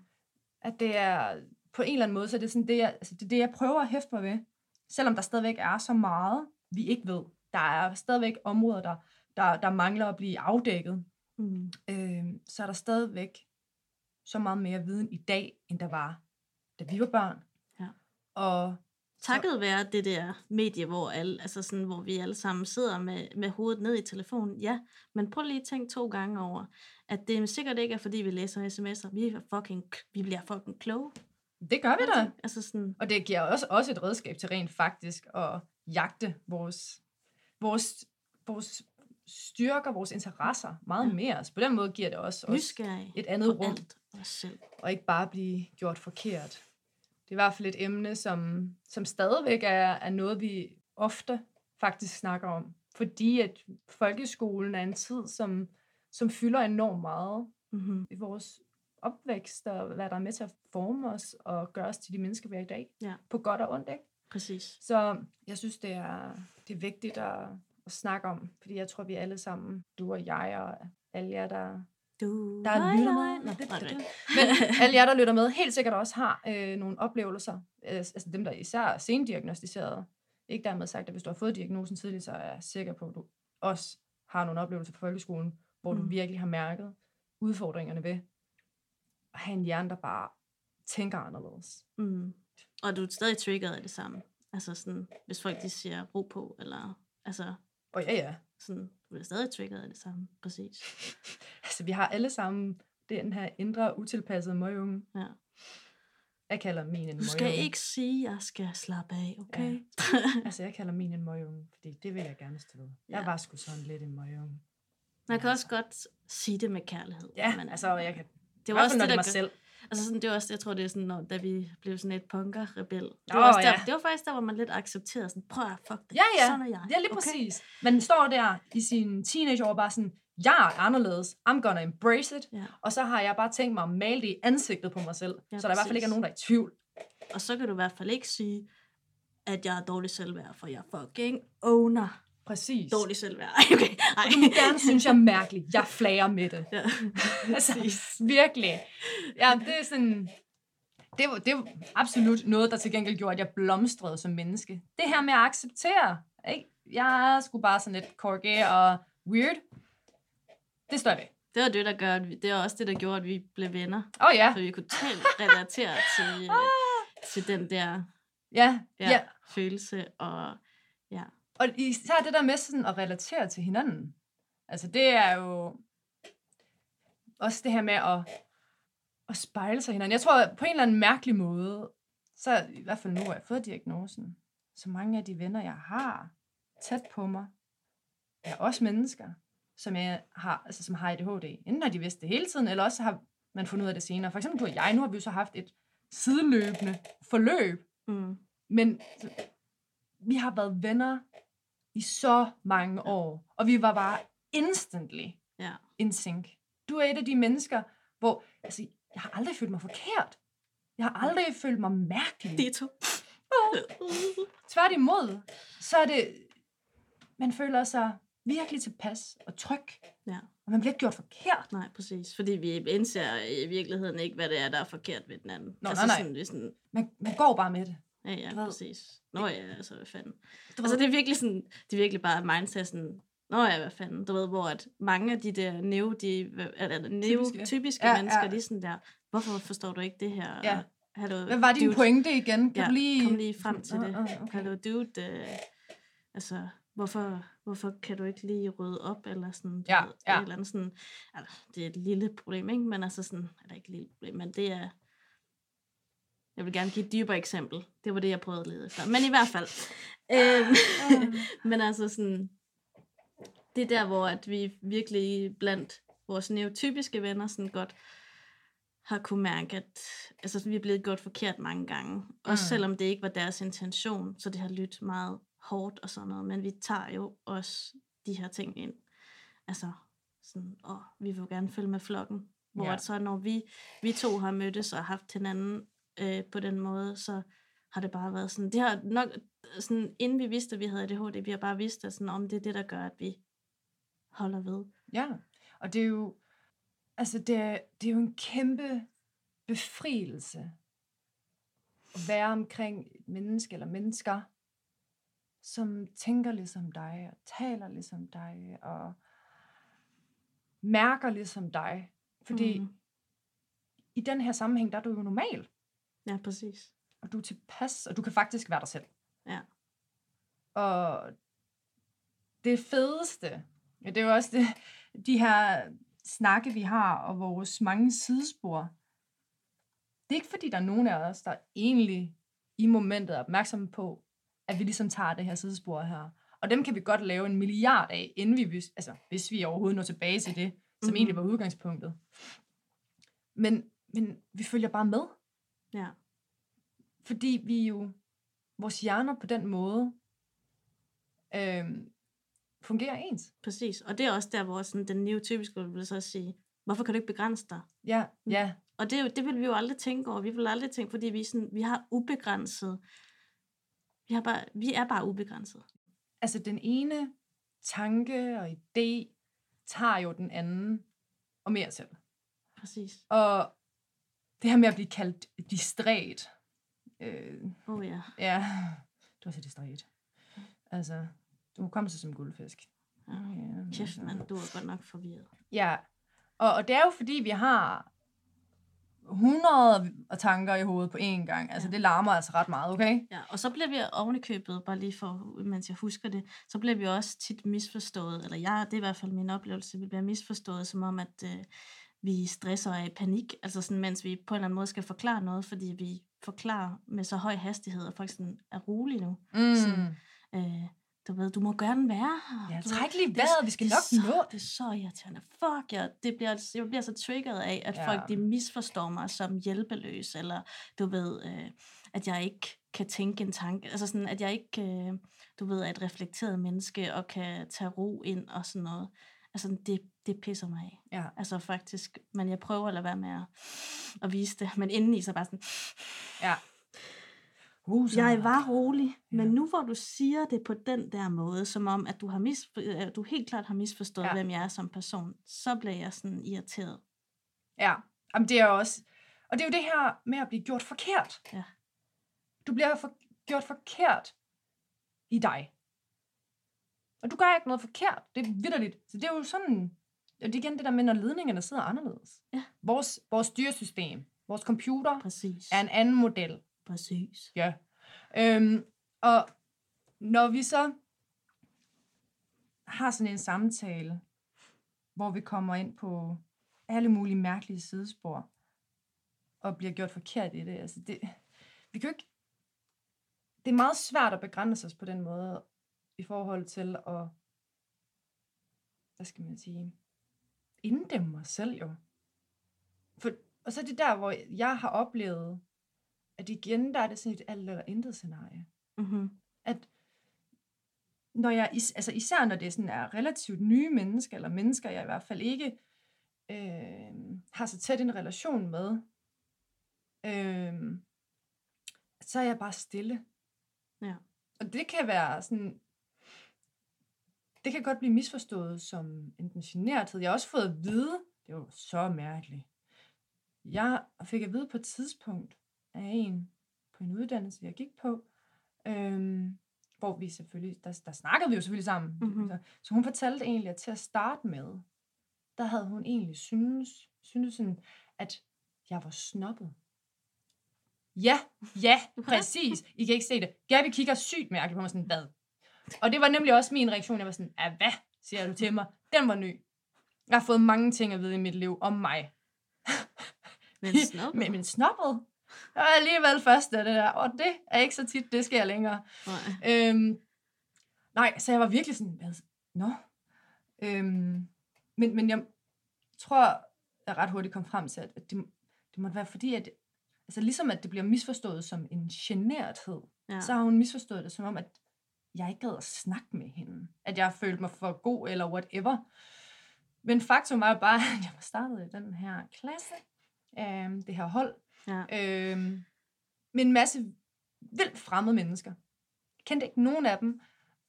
at det er på en eller anden måde, så er det sådan det, jeg, altså det, er det, jeg prøver at hæfte mig ved. Selvom der stadigvæk er så meget, vi ikke ved. Der er stadigvæk områder, der, der, der mangler at blive afdækket. Mm. Øh, så er der stadigvæk så meget mere viden i dag, end der var, da vi var børn. Og Takket være det der medie, hvor, alle, altså sådan, hvor vi alle sammen sidder med, med hovedet ned i telefonen. Ja, men prøv lige at tænke to gange over, at det sikkert ikke er, fordi vi læser sms'er. Vi, er fucking, vi bliver fucking kloge. det gør vi da. Altså sådan, Og det giver også, også et redskab til rent faktisk at jagte vores, vores, vores styrker, vores interesser meget Ja. mere. Så på den måde giver det også, også et andet rum, alt os selv. og ikke bare blive gjort forkert. Det er i hvert fald et emne, som, som stadigvæk er, er noget, vi ofte faktisk snakker om. Fordi at folkeskolen er en tid, som, som fylder enormt meget Mm-hmm. i vores opvækst, og hvad der er med til at forme os og gøre os til de mennesker, vi er i dag. Ja. På godt og ondt, ikke? Præcis. Så jeg synes, det er, det er vigtigt at, at snakke om, fordi jeg tror, vi alle sammen, du og jeg og alle jer, der, Du, der nej, lytter nej. med, Nå, det, Nej, det, det. men alle jer, der lytter med, helt sikkert også har øh, nogle oplevelser, øh, altså dem, der især er sendiagnostiseret. Ikke dermed sagt, at hvis du har fået diagnosen tidligt, så er jeg sikker på, at du også har nogle oplevelser på folkeskolen, hvor mm. du virkelig har mærket udfordringerne ved at have en hjerne, der bare tænker anderledes. Mm. Og du er stadig triggeret af det samme. Altså sådan, hvis folk de siger ro på, eller altså Og ja, ja, sådan, du er stadig triggeret af det samme. Præcis. altså vi har alle sammen den her indre utilpassede møgunge. Ja. Jeg kalder min en Du skal møgunge. ikke sige, at jeg skal slappe af, okay? Altså, jeg kalder min en møgunge, fordi det vil jeg gerne stå ved. Jeg Ja. var sgu sådan lidt en møgunge. Man kan også godt sige det med kærlighed. Ja, men, altså, jeg kan... det var også det, er der mig gør- selv. Altså sådan, det var også, jeg tror, det er sådan, når, da vi blev sådan et punker-rebel. Det, var også der, ja. det var faktisk der, hvor man lidt accepterede sådan, prøv at fuck det, Ja, ja. sådan er jeg. Ja, lige præcis. Man står der i sin teenageår bare sådan, jeg er anderledes. I'm gonna embrace it. Ja. Og så har jeg bare tænkt mig at male det i ansigtet på mig selv. Ja, så der i hvert fald ikke er nogen, der er i tvivl. Og så kan du i hvert fald ikke sige, at jeg er dårlig selvværd, for jeg fucking owner Præcis. dårlig selvværd. Okay. Ej. Må gerne synes, jeg er mærkelig. Jeg flager med det. Ja. altså, virkelig. Ja, det er sådan... Det var, det var absolut noget, der til gengæld gjorde, at jeg blomstrede som menneske. Det her med at acceptere. Ikke? Jeg sgu bare sådan lidt corgi og weird. Det står ved. Det var det, der gør, at vi, det var også det, der gjorde, at vi blev venner. Åh oh, ja. Så vi kunne totalt relatere til, til den der Ja, ja, ja. følelse. Og ja, Og især det der med sådan at relatere til hinanden. Altså det er jo også det her med at, at spejle sig hinanden. Jeg tror at på en eller anden mærkelig måde, så i hvert fald nu, hvor jeg har fået diagnosen, så mange af de venner, jeg har tæt på mig, er også mennesker, som, jeg har, altså, som har ADHD. Enten har de vidst det hele tiden, eller også har man fundet ud af det senere. For eksempel du og jeg, nu har vi jo så haft et sideløbende forløb, mm, men vi har været venner i så mange år, og vi var bare instantly ja. in sync. Du er et af de mennesker, hvor altså, jeg har aldrig følt mig forkert. Jeg har aldrig følt mig mærkelig. Det er to. Tværtimod, så er det, man føler sig virkelig tilpas og tryg, Ja. og man bliver ikke gjort forkert. Nej, præcis. Fordi vi indser i virkeligheden ikke, hvad det er, der er forkert ved den anden. Nå, altså nej, nej. Sådan, vi sådan, Man, man går bare med det. Ja, ja, ved- præcis. Nå ja, altså, hvad fanden. Du Altså, det er virkelig sådan, det er virkelig bare mindset sådan, Nå ja, hvad fanden, du ved, hvor at mange af de der neo, de, eller, neo Typiske. Ja, mennesker, ja. de er sådan der, hvorfor forstår du ikke det her? Ja. Og Hallo, Hvad var din dude. pointe igen? Kan Ja, du lige... kom lige frem til det. nå, okay. Hallo, dude. Øh, altså, hvorfor, hvorfor kan du ikke lige rydde op, eller sådan, Ja, ved, ja. eller andet sådan, altså, det er et lille problem, ikke? Men altså sådan, eller ikke et lille problem, men det er, jeg vil gerne give et dybere eksempel. Det var det, jeg prøvede at lede efter. Men i hvert fald. øhm, men altså sådan, det er der, hvor at vi virkelig blandt vores neotypiske venner sådan godt har kunne mærke, at altså, vi er blevet gjort forkert mange gange. Også Mm. selvom det ikke var deres intention, så det har lyttet meget hårdt og sådan noget. Men vi tager jo også de her ting ind. Altså, sådan, åh, vi vil jo gerne følge med flokken. Hvor Ja. ja. så når vi, vi to har mødtes og haft hinanden øh, på den måde, så har det bare været sådan, det har nok, sådan, inden vi vidste, at vi havde ADHD, vi har bare vidst, at sådan, om det er det, der gør, at vi holder ved. Ja, og det er jo, altså det er, det er jo en kæmpe befrielse at være omkring et menneske eller mennesker, som tænker ligesom dig, og taler ligesom dig, og mærker ligesom dig. Fordi mm. i den her sammenhæng, der er du jo normal, Ja, præcis. og du er tilpas, og du kan faktisk være dig selv. Ja. Og det fedeste, ja, det er jo også det, de her snakke, vi har, og vores mange sidespor. Det er ikke fordi, der er nogen af os, der egentlig i momentet er opmærksomme på, at vi ligesom tager det her sidespor her. Og dem kan vi godt lave en milliard af, inden vi, altså, hvis vi overhovedet når tilbage til det, som Mhm. mm-hmm. egentlig var udgangspunktet. Men, men vi følger bare med. Ja. Fordi vi jo, vores hjerner på den måde, øhm, fungerer ens. Præcis. Og det er også der, hvor sådan, den neotypiske vil så sige, hvorfor kan du ikke begrænse dig? Ja, Mm. ja, Og det, er jo- det vil vi jo aldrig tænke over. Vi vil aldrig tænke, fordi vi, sådan, vi har ubegrænset. Vi, har bare, vi er bare ubegrænset. altså den ene tanke og idé tager jo den anden og mere selv. Præcis. Og det her med at blive kaldt distræt, øh, oh, ja. ja, du er så distræt. Altså, du må komme sig som guldfisk. ja. Ja, Kæft, mand, du er godt nok forvirret. Ja, og, og det er jo fordi, vi har 100 tanker i hovedet på én gang. Altså, Ja. det larmer altså ret meget, okay? Ja, og så bliver vi oven i købet, bare lige for, mens jeg husker det, så bliver vi også tit misforstået, eller jeg, det er i hvert fald min oplevelse, vi bliver misforstået, som om, at øh, vi stresser er i panik, altså sådan, mens vi på en eller anden måde skal forklare noget, fordi vi forklarer med så høj hastighed, og folk sådan er rolige nu. Mm. Sådan, Øh, du ved, du må gerne være her. Ja, træk lige vejret, vi skal nok så, nå. Det er så irriterende. Fuck, ja. det bliver, jeg bliver så triggeret af, at ja. folk de misforstår mig som hjælpeløs, eller du ved, øh, at jeg ikke kan tænke en tanke, altså sådan, at jeg ikke, øh, du ved, er et reflekteret menneske, og kan tage ro ind og sådan noget. Altså, det, det pisser mig af. Ja. Altså faktisk, men jeg prøver at lade være med at, at vise det, men indeni så bare sådan, Ja. Uh, jeg var rolig, Ja. men nu hvor du siger det på den der måde, som om, at du, har mis, at du helt klart har misforstået, ja. hvem jeg er som person, så bliver jeg sådan irriteret. Ja, Jamen, det er også... Og det er jo det her med at blive gjort forkert. Ja. Du bliver for, gjort forkert i dig. Og du gør ikke noget forkert. Det er vidderligt. Så det er jo sådan... Og det er igen det der med, når ledningerne sidder anderledes. Ja. Vores, vores styresystem, vores computer, Præcis. er en anden model. Præcis. Ja. Øhm, og når vi så har sådan en samtale, hvor vi kommer ind på alle mulige mærkelige sidespor, og bliver gjort forkert i det, altså det, vi kan jo ikke, det er meget svært at begrænse os på den måde, i forhold til at, hvad skal man sige, inddæmme os selv jo. For, og så er det der, hvor jeg har oplevet, at igen, der er det sådan et alt eller intet scenarie. Mm-hmm. At når jeg, is- altså især når det sådan er relativt nye mennesker, eller mennesker, jeg i hvert fald ikke øh, har så tæt en relation med, øh, så er jeg bare stille. Ja. Og det kan være sådan, det kan godt blive misforstået som enten generthed. Jeg har også fået at vide, det var så mærkeligt. Jeg fik at vide på et tidspunkt af en på en uddannelse, jeg gik på, øhm, hvor vi selvfølgelig, der, der snakkede vi jo selvfølgelig sammen. Mhm. Så, så hun fortalte egentlig, at til at starte med, der havde hun egentlig synes, synes sådan, at jeg var snobbet. Ja, ja, præcis. I kan ikke se det. Gabby kigger sygt mærkeligt på mig sådan, hvad? Og det var nemlig også min reaktion. Jeg var sådan, ja, hvad siger du til mig? Den var ny. Jeg har fået mange ting at vide i mit liv om mig. Men snop. Men min snobbet. Jeg var alligevel først af det der. Og det er ikke så tit, det sker længere. Nej. Øhm, nej, så jeg var virkelig sådan, hvad? Nå. Øhm, men, men jeg tror, jeg ret hurtigt kom frem til, at det, det måtte være fordi, at altså ligesom at det bliver misforstået som en generthed, ja. så har hun misforstået det som om, at jeg ikke gad at snakke med hende. At jeg følte mig for god, eller whatever. Men faktum var bare, at jeg var startet i den her klasse, øhm, det her hold, Ja. øhm, med en masse vildt fremmede mennesker. Jeg kendte ikke nogen af dem,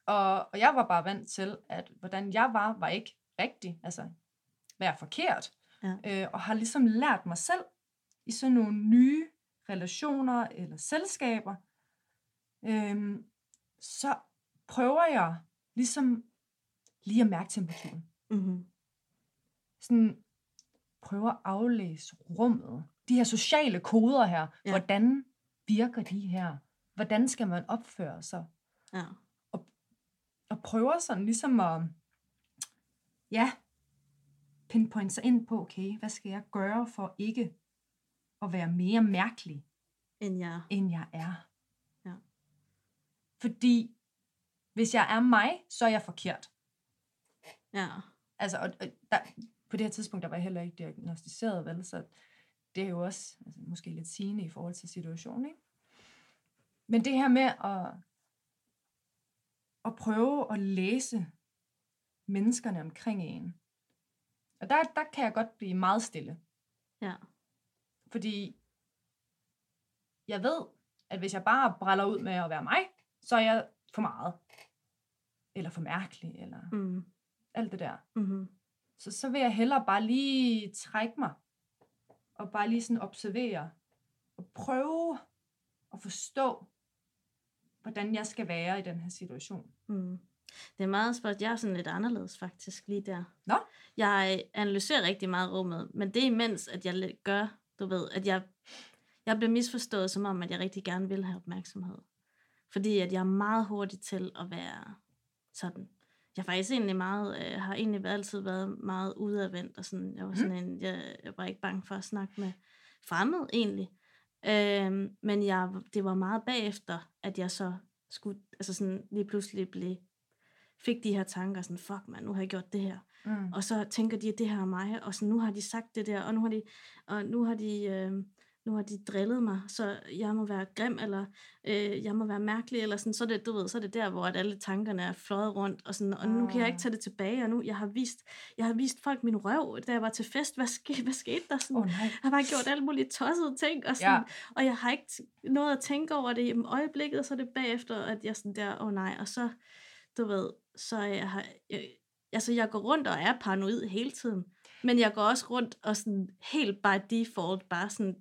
og, og jeg var bare vant til, at hvordan jeg var, var ikke rigtig, altså være forkert. Ja. Øh, og har ligesom lært mig selv i sådan nogle nye relationer eller selskaber, øhm, så prøver jeg ligesom lige at mærke temperaturen. Mm-hmm. Sådan prøver at aflæse rummet. De her sociale koder her. Ja. Hvordan virker de her? Hvordan skal man opføre sig? Ja. og prøver sådan ligesom at, ja, pinpointe sig ind på, okay, hvad skal jeg gøre for ikke at være mere mærkelig, End jeg. end jeg er? Ja. Fordi hvis jeg er mig, så er jeg forkert. Ja. Altså, og, og der, på det her tidspunkt, der var jeg heller ikke diagnostiseret, vel, så det er jo også altså, måske lidt sigende i forhold til situationen, ikke? Men det her med at, at prøve at læse menneskerne omkring en, og der, der kan jeg godt blive meget stille. Ja. Fordi jeg ved, at hvis jeg bare bræller ud med at være mig, så er jeg for meget. Eller for mærkelig, eller Mm. alt det der. Mm-hmm. Så, så vil jeg hellere bare lige trække mig, og bare lige sådan observere, og prøve at forstå, hvordan jeg skal være i den her situation. Mm. Det er meget spørgsmål. Jeg er sådan lidt anderledes faktisk lige der. Nå? Jeg analyserer rigtig meget rummet, men det er imens, at jeg gør, du ved, at jeg, jeg bliver misforstået som om, at jeg rigtig gerne vil have opmærksomhed. Fordi at jeg er meget hurtig til at være sådan. Jeg er faktisk egentlig meget, øh, har egentlig altid været meget udadvendt, og sådan, jeg var sådan en, jeg, jeg var ikke bange for at snakke med fremmede egentlig. Øhm, men jeg, det var meget bagefter, at jeg så skulle, altså sådan lige pludselig blive, fik de her tanker, sådan, fuck man, nu har jeg gjort det her. Mm. Og så tænker de, at det her er mig, og så nu har de sagt det der, og nu har de, og nu har de, øh, nu har de drillet mig, så jeg må være grim, eller øh, jeg må være mærkelig, eller sådan, så er det, du ved, så er det der, hvor at alle tankerne er fløjet rundt, og, sådan, og nu kan jeg ikke tage det tilbage, og nu, jeg har vist, jeg har vist folk min røv, da jeg var til fest, hvad, ske, hvad skete der? Sådan, oh, nej. jeg har bare gjort alle mulige tossede ting, og, sådan, Ja. og jeg har ikke noget at tænke over det i øjeblikket, og så er det bagefter, at jeg sådan der, åh oh, nej, og så, du ved, så jeg har, jeg, altså jeg går rundt og er paranoid hele tiden, men jeg går også rundt og sådan helt by default, bare sådan,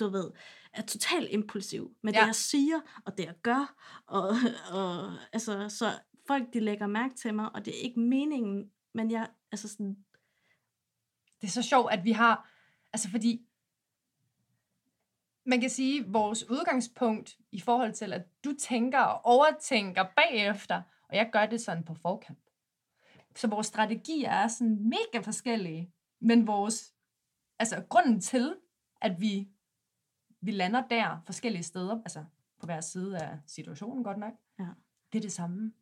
du ved, er totalt impulsiv med ja. Det, jeg siger, og det, jeg gør, og, og altså, så folk, de lægger mærke til mig, og det er ikke meningen, men jeg, altså sådan, Det er så sjovt, at vi har, altså fordi, man kan sige, vores udgangspunkt i forhold til, at du tænker og overtænker bagefter, og jeg gør det sådan på forkant. Så vores strategier er sådan mega forskellige, men vores, altså grunden til, at vi, vi lander der forskellige steder, altså på hver side af situationen godt nok, Ja. det er det samme.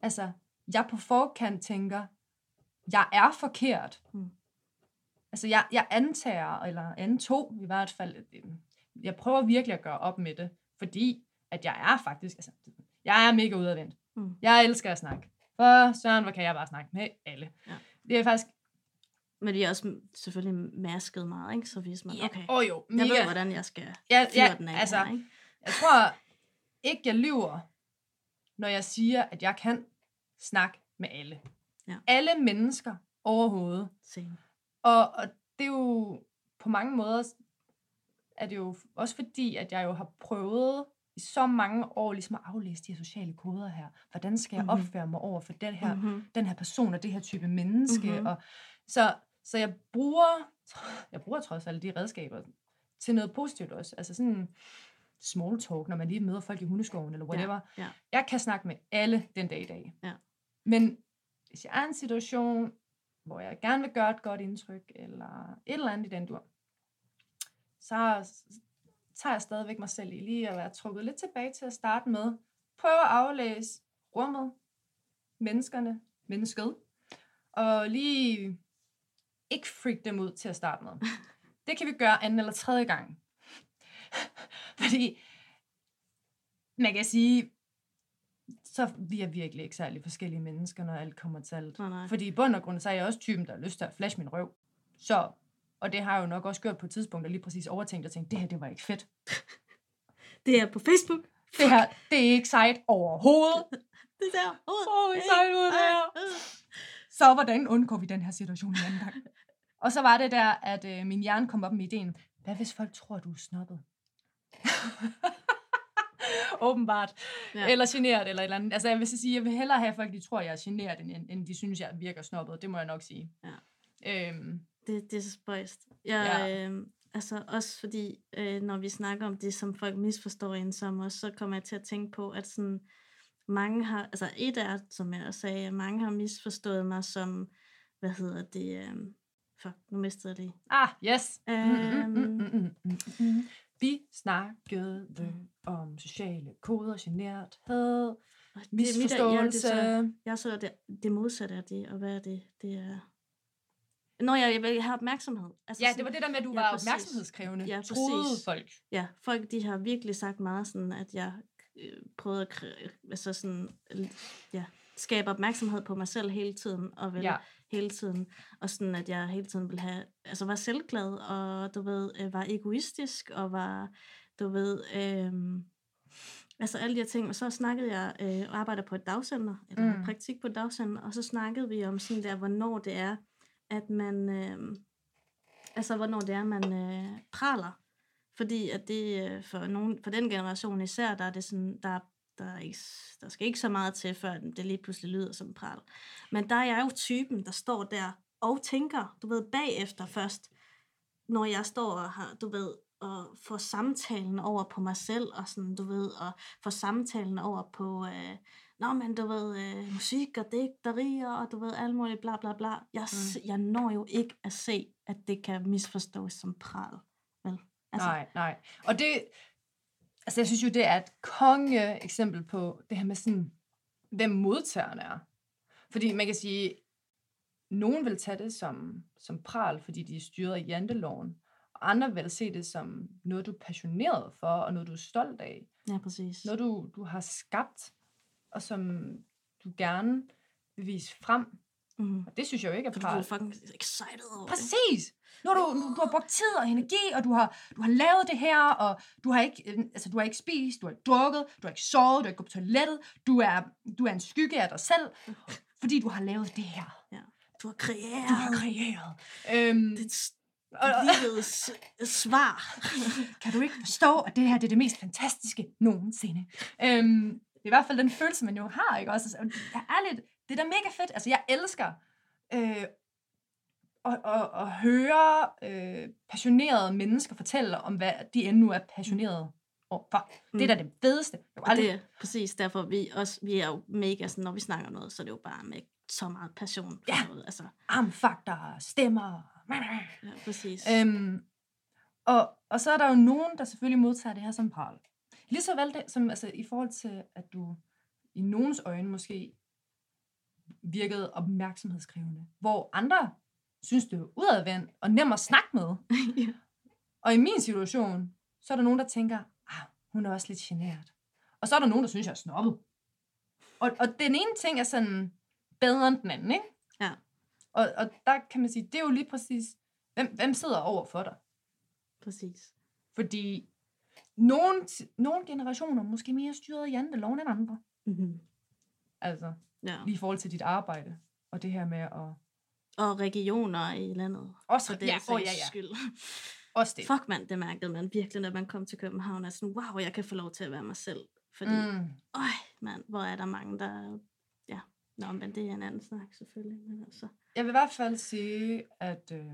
Altså, jeg på forkant tænker, jeg er forkert. Mm. Altså, jeg, jeg antager, eller antog i hvert fald, øh, jeg prøver virkelig at gøre op med det, fordi at jeg er faktisk, altså, jeg er mega udadvendt. Mm. Jeg elsker at snakke. For Søren, hvor kan jeg bare snakke med alle. Ja. Det er faktisk, men vi er også selvfølgelig masket meget, ikke? Så hvis man, ja, okay, åh jo, jeg mega. ved, hvordan jeg skal ja, ja, den af altså, her, ikke? jeg tror ikke, jeg lyver, når jeg siger, at jeg kan snakke med alle. Ja. Alle mennesker overhovedet. Same. Og, og det er jo på mange måder, er det jo også fordi, at jeg jo har prøvet i så mange år ligesom at aflæse de her sociale koder her. Hvordan skal jeg Mhm. opføre mig over for den her, Mm-hmm. den her person og det her type menneske? Mhm. Og, så, så jeg bruger, jeg bruger trods alt de redskaber til noget positivt også. Altså sådan small talk, når man lige møder folk i hundeskoven, eller whatever. Ja, ja. Jeg kan snakke med alle den dag i dag. Ja. Men hvis jeg er i en situation, hvor jeg gerne vil gøre et godt indtryk, eller et eller andet i den dur, så tager jeg stadigvæk mig selv i lige at være trukket lidt tilbage til at starte med. Prøve at aflæse rummet, menneskerne, mennesket, og lige ikke freak dem ud til at starte med. Det kan vi gøre anden eller tredje gang. Fordi man kan sige, så vi er virkelig ikke særlig forskellige mennesker, når alt kommer til alt. Nej, nej. Fordi i bund og grund, så er jeg også typen, der har lyst til at flash min røv. Så, og det har jeg jo nok også gjort på et tidspunkt, og lige præcis overtænkt og tænkt, det her, det var ikke fedt. Det er på Facebook. Det her, det er ikke sejt overhovedet. Det der. Åh, oh, sejt ud der. Så hvordan undgår vi den her situation en anden gang? Og så var det der, at øh, min hjerne kom op med ideen, hvad hvis folk tror, du er snobbet? Åbenbart. Ja. Eller generet, eller et eller andet. Altså, jeg vil så sige, jeg vil hellere have, at folk de tror, jeg er generet, end, end de synes, jeg virker snobbet. Det må jeg nok sige. Ja. Øhm, Det, det er så spøjst. Jeg, ja. øh, altså også fordi, øh, når vi snakker om det, som folk misforstår en som os, så kommer jeg til at tænke på, at sådan, mange har, altså et er, som jeg også sagde, mange har misforstået mig som, hvad hedder det, øh, fuck, nu mistede jeg det. ah, yes. Mm, mm, Øhm. mm, mm, mm, mm, mm. Vi snakkede om sociale koder, det- misforståelse. Ja, det er så, jeg så det, det modsatte af det, og hvad er det? Det er... Når jeg, jeg have opmærksomhed. Altså Ja, det var det der med, at du Ja, var præcis. opmærksomhedskrævende. Ja, troede folk. Ja, folk de har virkelig sagt meget sådan, at jeg øh, prøvede at altså sådan, ja, skabe opmærksomhed på mig selv hele tiden, og vel Ja. Hele tiden, og sådan at jeg hele tiden ville have, altså var selvglad, og du ved, øh, var egoistisk, og var, du ved, øh, altså alle de her ting, og så snakkede jeg, øh, og arbejder på et dagcenter, eller Mm. praktik på et dagcenter, og så snakkede vi om sådan der, hvornår det er, at man, øh, altså hvornår det er, man øh, praler, fordi at det øh, for, nogen, for den generation især, der er det sådan, der, der, er ikke, der skal ikke så meget til, før det lige pludselig lyder som pral. Men der er jeg jo typen, der står der og tænker, du ved, bagefter først, når jeg står og har, du ved, og får samtalen over på mig selv, og sådan, du ved, og får samtalen over på, øh, nå, men du ved, øh, musik og digterier, og du ved, alt muligt, bla bla bla. Jeg, mm. jeg når jo ikke at se, at det kan misforstås som pral. Vel? Altså. Nej, nej. Og det, altså jeg synes jo, det er et konge eksempel på det her med sådan, hvem modtagerne er. Fordi man kan sige, nogen vil tage det som, som pral, fordi de er styret af janteloven, og andre vil se det som noget, du er passioneret for, og noget, du er stolt af. Ja, præcis. Noget, du, du har skabt, og som du gerne vil vise frem. Mm. Og det synes jeg jo ikke er For du er pral. fucking excited over. Præcis! Nu har du, du, har brugt tid og energi, og du har, du har lavet det her, og du har, ikke, øh, altså, du har ikke spist, du har ikke drukket, du har ikke sovet, du har ikke gået på toilettet, du er, du er en skygge af dig selv, fordi du har lavet det her. Du har kreeret. Du har kreeret. Øhm, Det er livets svar. kan du ikke forstå, at det her det er det mest fantastiske nogensinde? Øhm, det er i hvert fald den følelse, man jo har, ikke også? Altså, det er ærligt, det er da mega fedt. Altså, jeg elsker øh, at, at, at høre øh, passionerede mennesker fortælle om, hvad de endnu er passionerede for. Mm. Det er da det fedeste. Og aldrig, det er præcis derfor, vi også, vi er jo mega sådan, når vi snakker om noget, så er det jo bare med så meget passion for Ja. noget. Altså, armfakter, stemmer. ja, præcis. Øhm, og, og så er der jo nogen, der selvfølgelig modtager det her som pral. Lige så vel det, som altså, i forhold til, at du i nogens øjne måske virkede opmærksomhedskrævende, hvor andre synes, det er udadvendt og nem at snakke med. ja. Og i min situation, så er der nogen, der tænker, ah, hun er også lidt generet. Og så er der nogen, der synes, jeg er snobbet. Og, og den ene ting er sådan bedre end den anden, ikke? Ja. Og, og der kan man sige, det er jo lige præcis, hvem, hvem sidder over for dig? præcis. Fordi nogle, nogle generationer er måske mere styret af janteloven end andre. Mm-hmm. Altså, Ja. lige i forhold til dit arbejde. Og det her med at... Og regioner i landet. Også, For det ja, er oh, ja, ja. skyld. Også det. Fuck mand, det mærkede man virkelig, når man kom til København. At sådan, wow, jeg kan få lov til at være mig selv. Fordi. Mm. øj, mand, hvor er der mange, der... Ja, Nå, men det er en anden snak selvfølgelig. Men altså. Jeg vil i hvert fald sige, at øh,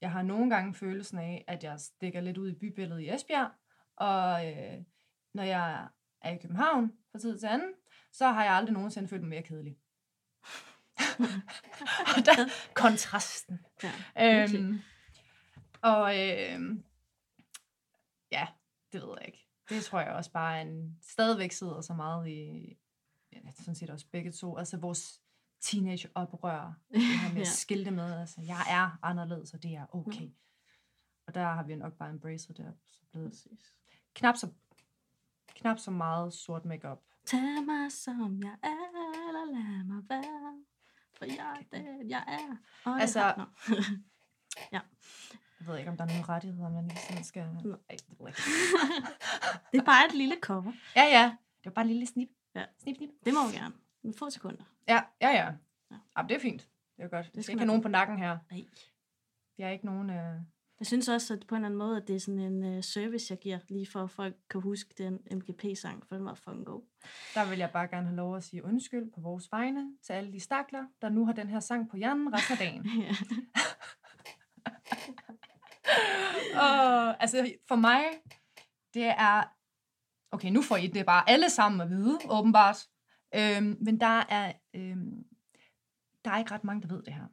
jeg har nogle gange følelsen af, at jeg stikker lidt ud i bybilledet i Esbjerg, og øh, når jeg er i København fra tid til anden, så har jeg aldrig nogensinde følt mig mere kedelig. Og der, kontrasten. Ja, virkelig. Øhm, og øhm, ja, det ved jeg ikke. Det tror jeg også bare en, stadigvæk sidder så meget i, ja, sådan set også begge to, altså vores teenage-oprør, det her med Ja. skilte med, altså jeg er anderledes, og det er okay. Og der har vi nok bare embraced det, så blevet Præcis. knap så, knap så meget sort makeup. Tag mig som jeg er, eller lad mig være. For jeg er den, jeg er. Og Altså- har- Nå. Jeg ved ikke, om der er nogle rettigheder, man lige sådan skal... Ej, Nå. det ved ikke. det er bare et lille cover. Ja, ja. Det var bare en lille snip. Ja. Snip, snip. Det må vi gerne. Men få sekunder. Ja, ja, ja. Ja. ja. Jamen, det er fint. Det er godt. Det skal ikke have nogen på nakken her. Nej. Vi har ikke nogen... Øh... Jeg synes også, at på en eller anden måde, at det er sådan en uh, service, jeg giver, lige for at folk kan huske den MGP-sang, for den var fucking god. Der vil jeg bare gerne have lov at sige undskyld på vores vegne til alle de stakler, der nu har den her sang på hjernen resten af dagen. Og altså, for mig, det er... Okay, nu får I det bare alle sammen at vide, åbenbart. Øhm, men der er, øhm, der er ikke ret mange, der ved det her.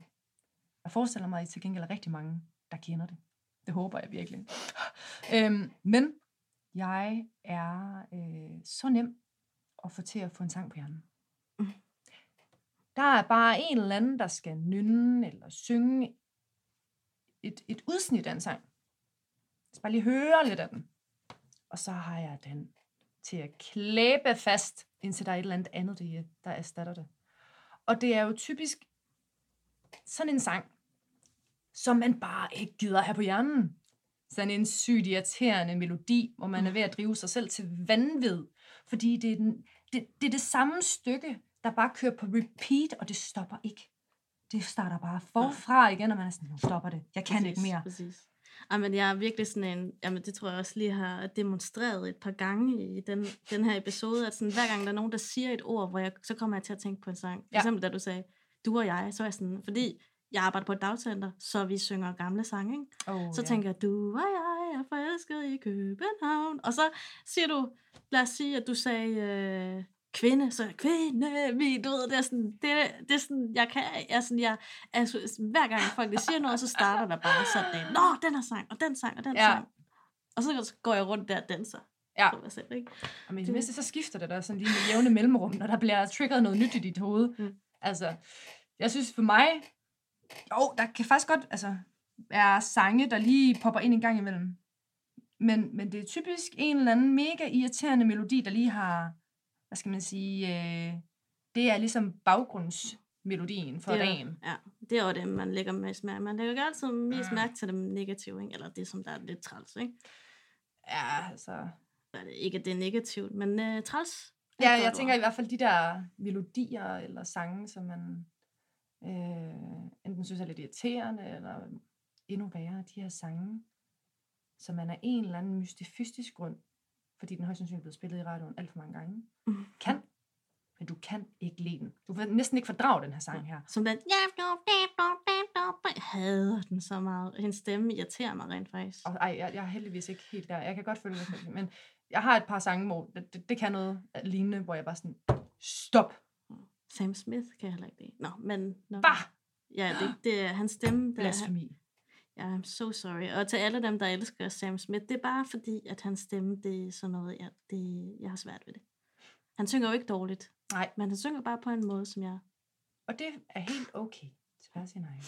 Jeg forestiller mig, at I til gengæld er rigtig mange, der kender det. Det håber jeg virkelig. øhm, men jeg er øh, så nem at få til at få en sang på hjernen. Mm. Der er bare en eller anden, der skal nynne eller synge et, et udsnit af en sang. Jeg skal bare lige høre lidt af den. Og så har jeg den til at klæbe fast, indtil der er et eller andet andet, der, der erstatter det. Og det er jo typisk sådan en sang, som man bare ikke gider have på hjernen. Sådan en sygt irriterende melodi, hvor man er ved at drive sig selv til vanvid. Fordi det er, den, det, det er det samme stykke, der bare kører på repeat, og det stopper ikke. Det starter bare forfra igen, og man er sådan, nu stopper det. Jeg kan ikke mere. Præcis. Ej, men jeg er virkelig sådan en, jamen det tror jeg også lige har demonstreret et par gange i den, den her episode, at sådan, hver gang der er nogen, der siger et ord, hvor jeg, så kommer jeg til at tænke på en sang. For Ja. eksempel da du sagde, du og jeg, så er jeg sådan, fordi jeg arbejder på et dagcenter, så vi synger gamle sange, ikke? Oh, Så tænker jeg, du og jeg er forelsket i København. Og så siger du, lad os sige, at du sagde øh, kvinde, så kvinde, vi, du ved, det er sådan, det, er- det er sådan, jeg kan, jeg, sådan, jeg, altså, hver gang folk siger noget, så starter der bare sådan nå, den her sang, og den sang, og den Ja. sang. Og så går jeg rundt der og danser. Ja. på mig selv, ikke? Og men Det- mindste, så skifter det der sådan lige med jævne mellemrum, når der bliver triggeret noget nyt i dit hoved. Mm. Altså, jeg synes for mig, jo, der kan faktisk godt altså, være sange, der lige popper ind en gang imellem. Men, men det er typisk en eller anden mega irriterende melodi, der lige har, hvad skal man sige, øh, det er ligesom baggrundsmelodien for det er, dagen. Ja, det er jo det, man lægger mest mærke. Man lægger altid mest Mm. mærke til det negative, ikke? Eller det, som der er lidt træls, ikke? Ja, altså, er ikke, at det er negativt, men uh, træls. Ja, jeg tænker i hvert fald de der melodier eller sange, som man øh, enten synes er lidt irriterende, eller endnu værre, de her sange, som man af en eller anden mystifistisk grund, fordi den højst sandsynligt er blevet spillet i radioen alt for mange gange, Mhm. kan, men du kan ikke lide den. Du kan næsten ikke fordrage den her sang her. Som den... Jeg hader den så meget. Hendes stemme irriterer mig rent faktisk. Og ej, jeg, jeg er heldigvis ikke helt der. Jeg kan godt følge det, men jeg har et par sange, hvor det, det, det kan noget lignende, hvor jeg bare sådan, stop, Sam Smith kan jeg heller ikke lide. Nå, men... Nå, bah, Ja, det, det er hans stemme. Det er, blasfemi. ja, I'm so sorry. Og til alle dem, der elsker Sam Smith, det er bare fordi, at hans stemme, det er sådan noget, jeg, det, jeg har svært ved det. Han synger jo ikke dårligt, Nej, men han synger bare på en måde, som jeg og det er helt okay hver sin egen.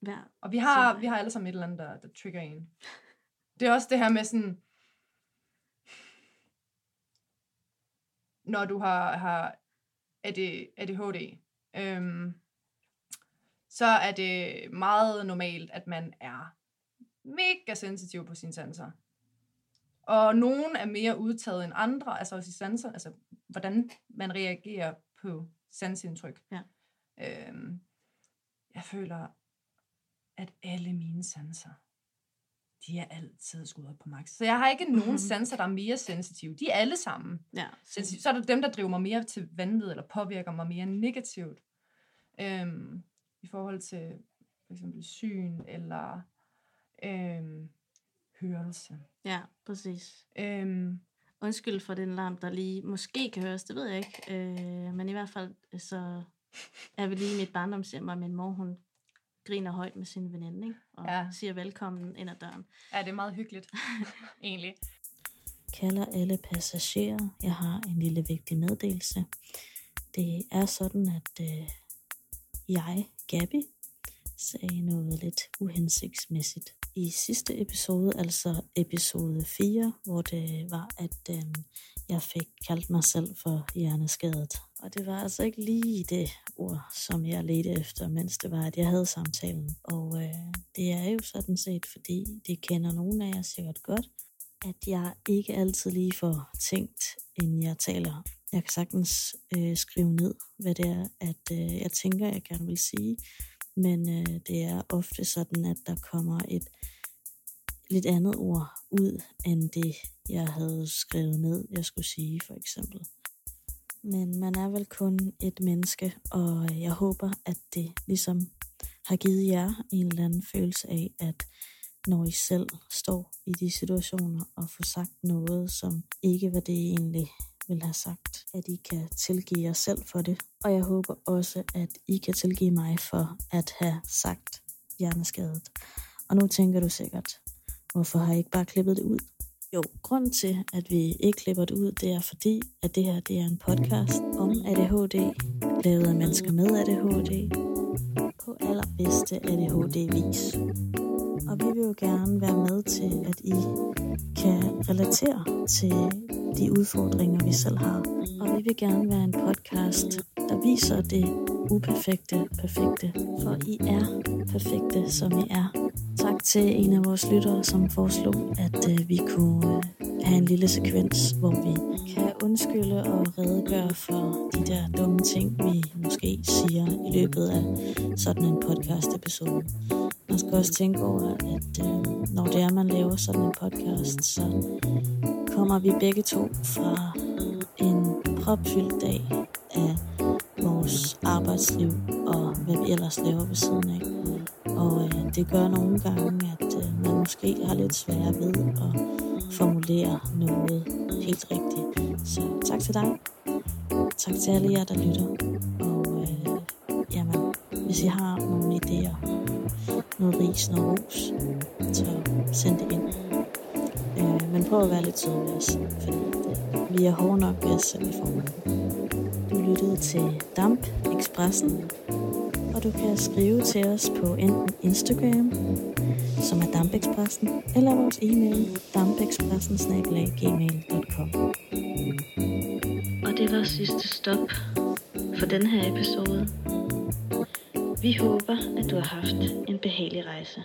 hver... Og vi har, vi har alle sammen et eller andet, der, der trigger en. Det er også det her med sådan, når du har, har ADHD, øhm, så er det meget normalt, at man er mega sensitiv på sine sanser. Og nogen er mere udtaget end andre, altså også i sanser, altså hvordan man reagerer på sansindtryk. Ja. Øhm, jeg føler, at alle mine sanser, de er altid skudt op på max. Så jeg har ikke nogen Mhm. sanser, der er mere sensitive. De er alle sammen Ja, sensitive. Så er der dem, der driver mig mere til vanvid, eller påvirker mig mere negativt. Øhm, I forhold til for eksempel syn, eller øhm, hørelse. Ja, præcis. Øhm, Undskyld for den larm, der lige måske kan høres, det ved jeg ikke. Øh, men i hvert fald øh, så er vi lige i mit barndomshjem, og min mor, hun griner højt med sin veninde, ikke? og Ja. siger velkommen ind ad døren. ja, det er meget hyggeligt, egentlig. kalder alle passagerer. Jeg har en lille vigtig meddelelse. Det er sådan, at øh, jeg, Gabi, sagde noget lidt uhensigtsmæssigt i sidste episode, altså episode 4, hvor det var, at øh, jeg fik kaldt mig selv for hjerneskadet. Og det var altså ikke lige det ord, som jeg ledte efter, mens det var, at jeg havde samtalen. Og øh, det er jo sådan set, fordi det kender nogen af jer sikkert godt, at jeg ikke altid lige får tænkt, inden jeg taler. Jeg kan sagtens øh, skrive ned, hvad det er, at øh, jeg tænker, jeg gerne vil sige. Men øh, det er ofte sådan, at der kommer et lidt andet ord ud, end det, jeg havde skrevet ned, jeg skulle sige, for eksempel. Men man er vel kun et menneske, og jeg håber, at det ligesom har givet jer en eller anden følelse af, at når I selv står i de situationer og får sagt noget, som ikke var det, I egentlig ville have sagt, at I kan tilgive jer selv for det. Og jeg håber også, at I kan tilgive mig for at have sagt hjerneskadet. Og nu tænker du sikkert, hvorfor har I ikke bare klippet det ud? Jo, grunden til, at vi ikke klipper det ud, det er fordi, at det her det er en podcast om ADHD, lavet af mennesker med ADHD, på allerbedste ADHD-vis. Og vi vil jo gerne være med til, at I kan relatere til de udfordringer, vi selv har. Og vi vil gerne være en podcast, der viser det uperfekte perfekte. For I er perfekte, som I er. Tak til en af vores lyttere, som foreslog, at øh, vi kunne øh, have en lille sekvens, hvor vi kan undskylde og redegøre for de der dumme ting, vi måske siger i løbet af sådan en podcast episode. Man skal også tænke over, at øh, når det er, man laver sådan en podcast, så kommer vi begge to fra en propfyldt dag af vores arbejdsliv og hvad vi ellers laver ved siden af. Og øh, det gør nogle gange, at øh, man måske har lidt svært ved at formulere noget helt rigtigt. Så tak til dig. Tak til alle jer, der lytter. Og øh, jamen, hvis I har nogle idéer, noget ris, noget ros, så send det ind. Øh, men prøv at være lidt sød ved os, fordi det, vi er hårde nok ved os selv i formen. Du lyttede til Damp Expressen, du kan skrive til os på enten Instagram, som er dampexpressen, eller vores e-mail dampekspressen.gmail.com Og det var sidste stop for den her episode. Vi håber, at du har haft en behagelig rejse.